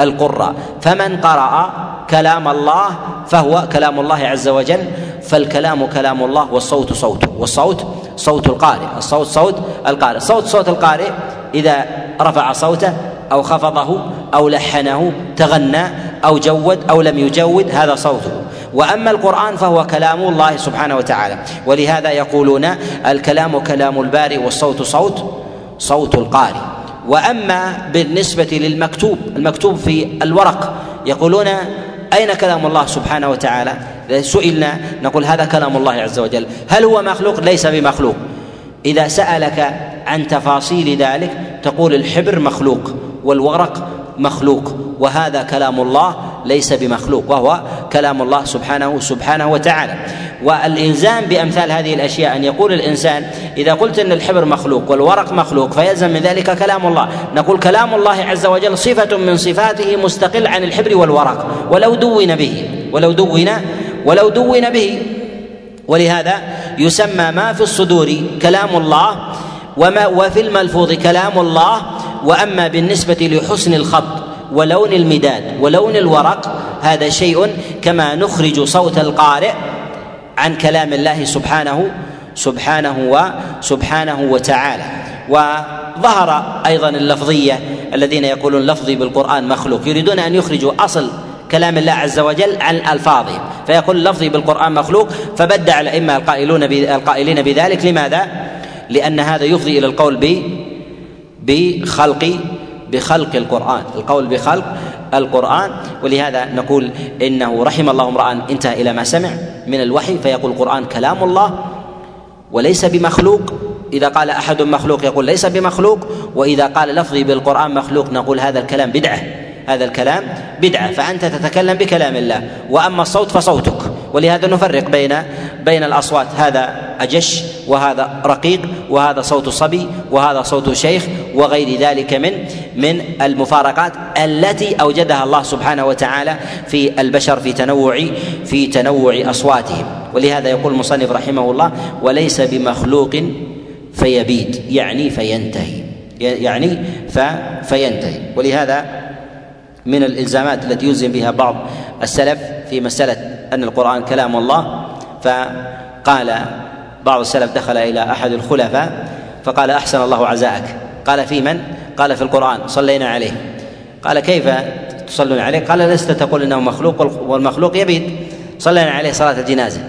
القراء. فمن قرأ كلام الله فهو كلام الله عز وجل فالكلام كلام الله والصوت صوته والصوت صوت القارئ الصوت صوت القارئ. صوت صوت القارئ إذا رفع صوته أو خفضه أو لحنه تغنى أو جود أو لم يجود هذا صوته. وأما القرآن فهو كلام الله سبحانه وتعالى. ولهذا يقولون الكلام كلام الباري والصوت صوت صوت القارئ. وأما بالنسبة للمكتوب المكتوب في الورق يقولون أين كلام الله سبحانه وتعالى؟ سئلنا نقول هذا كلام الله عز وجل. هل هو مخلوق؟ ليس بمخلوق. إذا سألك عن تفاصيل ذلك تقول الحبر مخلوق والورق مخلوق وهذا كلام الله ليس بمخلوق وهو كلام الله سبحانه سبحانه وتعالى. والإلزام بأمثال هذه الأشياء أن يقول الإنسان إذا قلت أن الحبر مخلوق والورق مخلوق فيلزم من ذلك كلام الله. نقول كلام الله عز وجل صفة من صفاته مستقل عن الحبر والورق ولو دون به ولو دون ولو دون به. ولهذا يسمى ما في الصدور كلام الله وما وفي الملفوظ كلام الله وأما بالنسبة لحسن الخط ولون المداد ولون الورق هذا شيء كما نخرج صوت القارئ عن كلام الله سبحانه سبحانه وسبحانه وتعالى. وظهر أيضا اللفظية الذين يقولون لفظي بالقرآن مخلوق يريدون أن يخرجوا أصل كلام الله عز وجل عن ألفاظه. فيقول لفظي بالقرآن مخلوق فبدع الأئمة القائلون القائلين بذلك. لماذا؟ لأن هذا يفضي إلى القول بخلق بخلق القرآن. القول بخلق القرآن. ولهذا نقول إنه رحم الله امرأ انتهى إلى ما سمع من الوحي فيقول القرآن كلام الله وليس بمخلوق. إذا قال أحد مخلوق يقول ليس بمخلوق. وإذا قال لفظي بالقرآن مخلوق نقول هذا الكلام بدعة هذا الكلام بدعة. فأنت تتكلم بكلام الله وأما الصوت فصوتك. ولهذا نفرق بين بين الأصوات. هذا أجش وهذا رقيق وهذا صوت صبي وهذا صوت شيخ وغير ذلك من من المفارقات التي أوجدها الله سبحانه وتعالى في البشر في تنوع في تنوع أصواتهم. ولهذا يقول المصنف رحمه الله وليس بمخلوق فيبيد يعني فينتهي. يعني فينتهي. ولهذا من الإلزامات التي يلزم بها بعض السلف في مسألة أن القرآن كلام الله فقال بعض السلف دخل إلى أحد الخلفاء فقال أحسن الله عزاءك. قال في من؟ قال في القرآن. صلينا عليه. قال كيف تصلون عليه؟ قال لست تقول إنه مخلوق والمخلوق يبيد صلينا عليه صلاة الجنازة.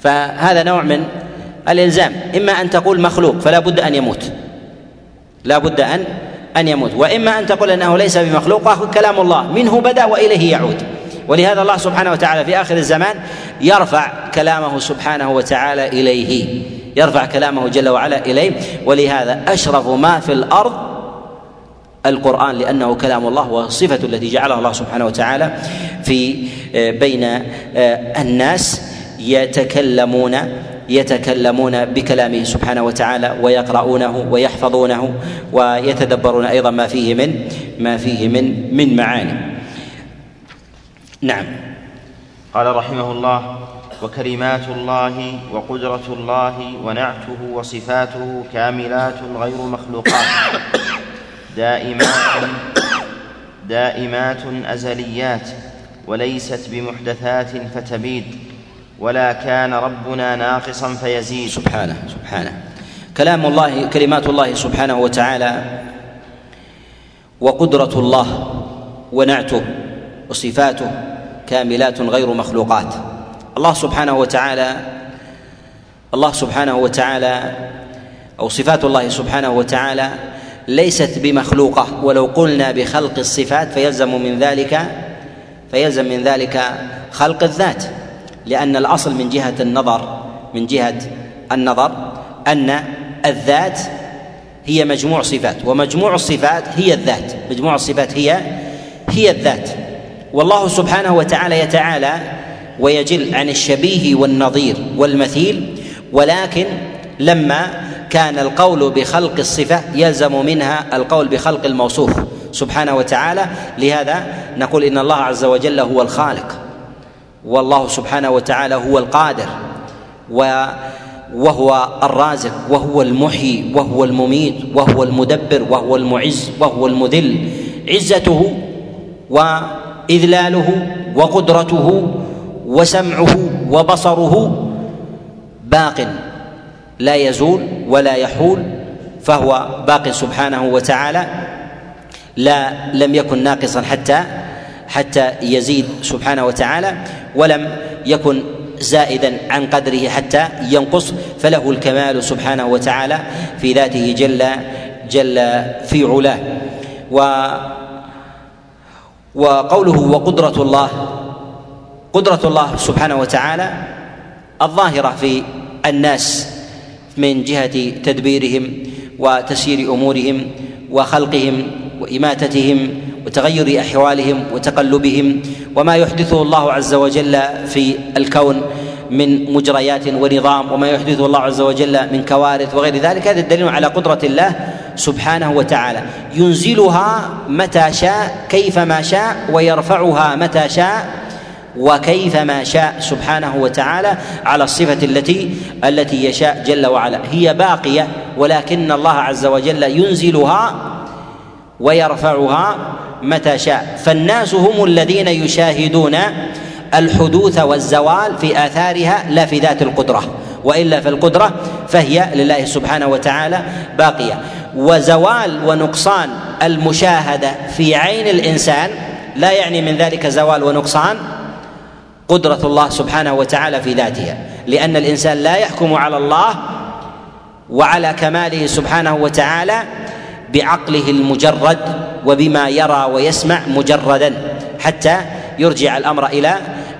فهذا نوع من الإلزام. إما أن تقول مخلوق فلا بد أن يموت. لا بد أن أن يموت. وإما أن تقول أنه ليس بمخلوق كلام الله. منه بدأ وإليه يعود. ولهذا الله سبحانه وتعالى في آخر الزمان يرفع كلامه سبحانه وتعالى إليه. يرفع كلامه جل وعلا إليه. ولهذا أشرف ما في الأرض القرآن لأنه كلام الله وصفة التي جعلها الله سبحانه وتعالى في آه، بين آه، الناس يتكلمون يتكلمون بكلامه سبحانه وتعالى ويقرؤونه ويحفظونه ويتدبرون أيضا ما فيه من ما فيه من من معاني. نعم. قال رحمه الله وكلمات الله وقدرة الله ونعته وصفاته كاملات غير مخلوقات. دائمات دائمات أزليات وليست بمحدثات فتبيد ولا كان ربنا ناقصا فيزيد. سبحانه سبحانه. كلام الله كلمات الله سبحانه وتعالى وقدرة الله ونعته وصفاته كاملات غير مخلوقات. الله سبحانه وتعالى الله سبحانه وتعالى أو صفات الله سبحانه وتعالى ليست بمخلوقة. ولو قلنا بخلق الصفات فيلزم من ذلك فيلزم من ذلك خلق الذات. لأن الأصل من جهة النظر من جهة النظر أن الذات هي مجموع صفات ومجموع الصفات هي الذات. مجموع الصفات هي هي الذات. والله سبحانه وتعالى يتعالى ويجل عن الشبيه والنظير والمثيل ولكن لما كان القول بخلق الصفة يلزم منها القول بخلق الموصوف سبحانه وتعالى لهذا نقول إن الله عز وجل هو الخالق والله سبحانه وتعالى هو القادر و وهو الرازق وهو المحيي وهو المميت وهو المدبر وهو المعز وهو المذل عزته واذلاله وقدرته وسمعه وبصره باق لا يزول ولا يحول فهو باق سبحانه وتعالى لا لم يكن ناقصا حتى حتى يزيد سبحانه وتعالى ولم يكن زائدا عن قدره حتى ينقص فله الكمال سبحانه وتعالى في ذاته جل جل في علاه. و وقوله وقدرة الله قدرة الله سبحانه وتعالى الظاهرة في الناس من جهة تدبيرهم وتسيير أمورهم وخلقهم وإماتتهم وتغير أحوالهم وتقلبهم وما يحدثه الله عز وجل في الكون من مجريات ونظام وما يحدثه الله عز وجل من كوارث وغير ذلك هذا الدليل على قدرة الله سبحانه وتعالى. ينزلها متى شاء كيفما شاء ويرفعها متى شاء وكيفما شاء سبحانه وتعالى على الصفة التي التي يشاء جل وعلا. هي باقية ولكن الله عز وجل ينزلها ويرفعها متى شاء. فالناس هم الذين يشاهدون الحدوث والزوال في آثارها لا في ذات القدرة. وإلا فالقدرة فهي لله سبحانه وتعالى باقية. وزوال ونقصان المشاهدة في عين الإنسان لا يعني من ذلك زوال ونقصان قدرة الله سبحانه وتعالى في ذاتها لأن الإنسان لا يحكم على الله وعلى كماله سبحانه وتعالى بعقله المجرد وبما يرى ويسمع مجردا حتى يرجع الأمر إلى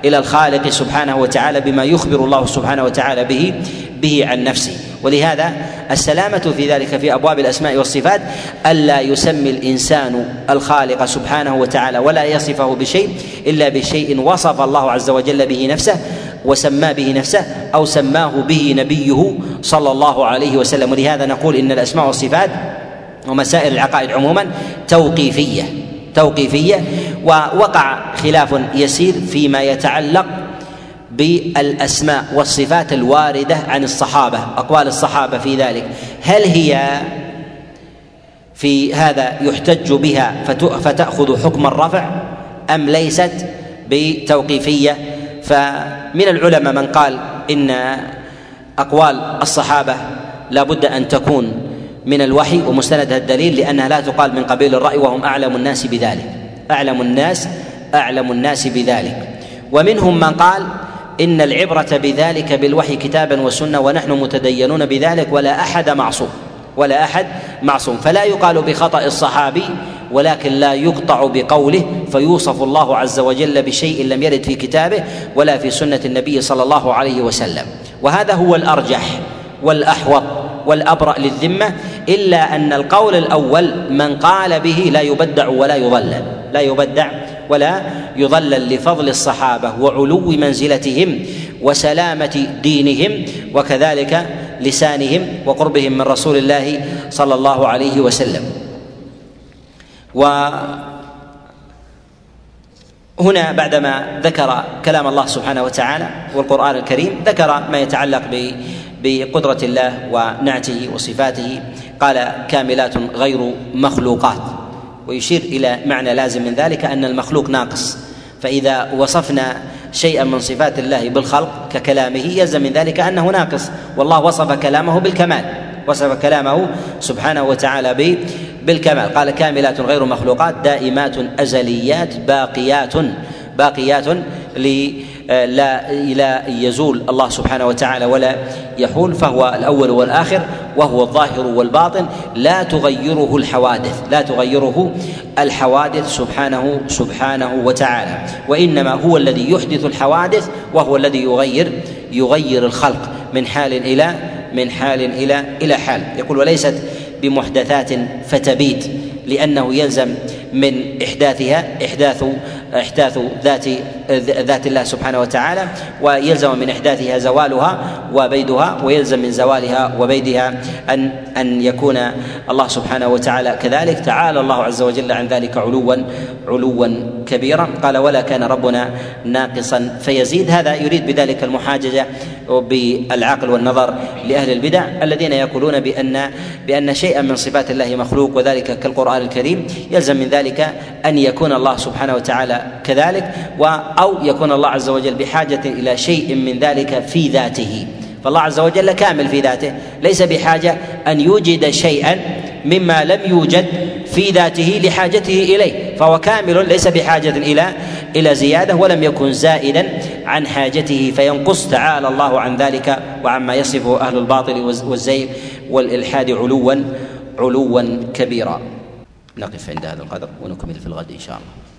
إلى الخالق سبحانه وتعالى بما يخبر الله سبحانه وتعالى به به عن نفسه. ولهذا السلامة في ذلك في أبواب الأسماء والصفات ألا يسمي الإنسان الخالق سبحانه وتعالى ولا يصفه بشيء إلا بشيء وصف الله عز وجل به نفسه وسمى به نفسه أو سماه به نبيه صلى الله عليه وسلم ولهذا نقول إن الأسماء والصفات ومسائل العقائد عموما توقيفية توقيفية ووقع خلاف يسير فيما يتعلق بالأسماء والصفات الواردة عن الصحابة أقوال الصحابة في ذلك. هل هي في هذا يحتج بها فتأخذ حكم الرفع أم ليست بتوقيفية؟ فمن العلماء من قال إن أقوال الصحابة لا بد أن تكون من الوحي ومستندها الدليل لأنها لا تقال من قبيل الرأي وهم أعلم الناس بذلك. أعلم الناس أعلم الناس بذلك. ومنهم من قال إن العبرة بذلك بالوحي كتابا وسنة ونحن متدينون بذلك ولا أحد معصوم ولا أحد معصوم. فلا يقال بخطأ الصحابي ولكن لا يقطع بقوله فيوصف الله عز وجل بشيء لم يرد في كتابه ولا في سنة النبي صلى الله عليه وسلم. وهذا هو الأرجح والأحوط والأبرأ للذمة إلا أن القول الأول من قال به لا يبدع ولا يضلل لا يبدع ولا يضلل لفضل الصحابة وعلو منزلتهم وسلامة دينهم وكذلك لسانهم وقربهم من رسول الله صلى الله عليه وسلم. و هنا بعدما ذكر كلام الله سبحانه وتعالى والقرآن الكريم ذكر ما يتعلق بقدرة الله ونعته وصفاته. قال كاملات غير مخلوقات. ويشير إلى معنى لازم من ذلك أن المخلوق ناقص. فإذا وصفنا شيئا من صفات الله بالخلق ككلامه يلزم من ذلك أنه ناقص. والله وصف كلامه بالكمال. وصف كلامه سبحانه وتعالى بالكمال. قال كاملات غير مخلوقات دائمات أزليات باقيات باقيات لا لا يزول الله سبحانه وتعالى ولا يحول فهو الأول والآخر وهو الظاهر والباطن. لا تغيره الحوادث لا تغيره الحوادث سبحانه سبحانه وتعالى. وإنما هو الذي يحدث الحوادث وهو الذي يغير يغير الخلق من حال إلى من حال إلى إلى حال. يقول وليست بمحدثات فتبيت لأنه يلزم من إحداثها إحداث إحداث ذات ذات الله سبحانه وتعالى ويلزم من إحداثها زوالها وبيدها ويلزم من زوالها وبيدها أن أن يكون الله سبحانه وتعالى كذلك. تعالى الله عز وجل عن ذلك علوا علوا كبيرا. قال ولا كان ربنا ناقصا. فيزيد هذا يريد بذلك المحاججة بالعقل والنظر لأهل البدع الذين يقولون بأن بأن شيئا من صفات الله مخلوق وذلك كالقرآن الكريم. يلزم من ذلك أن يكون الله سبحانه وتعالى كذلك أو يكون الله عز وجل بحاجة إلى شيء من ذلك في ذاته. فالله عز وجل كامل في ذاته. ليس بحاجة أن يوجد شيئا مما لم يوجد في ذاته لحاجته إليه. فهو كامل ليس بحاجة إلى إلى زيادة ولم يكن زائدا عن حاجته. فينقص تعالى الله عن ذلك وعما يصفه أهل الباطل والزيغ والإلحاد علوا علوا كبيرا. نقف عند هذا القدر ونكمل في الغد إن شاء الله.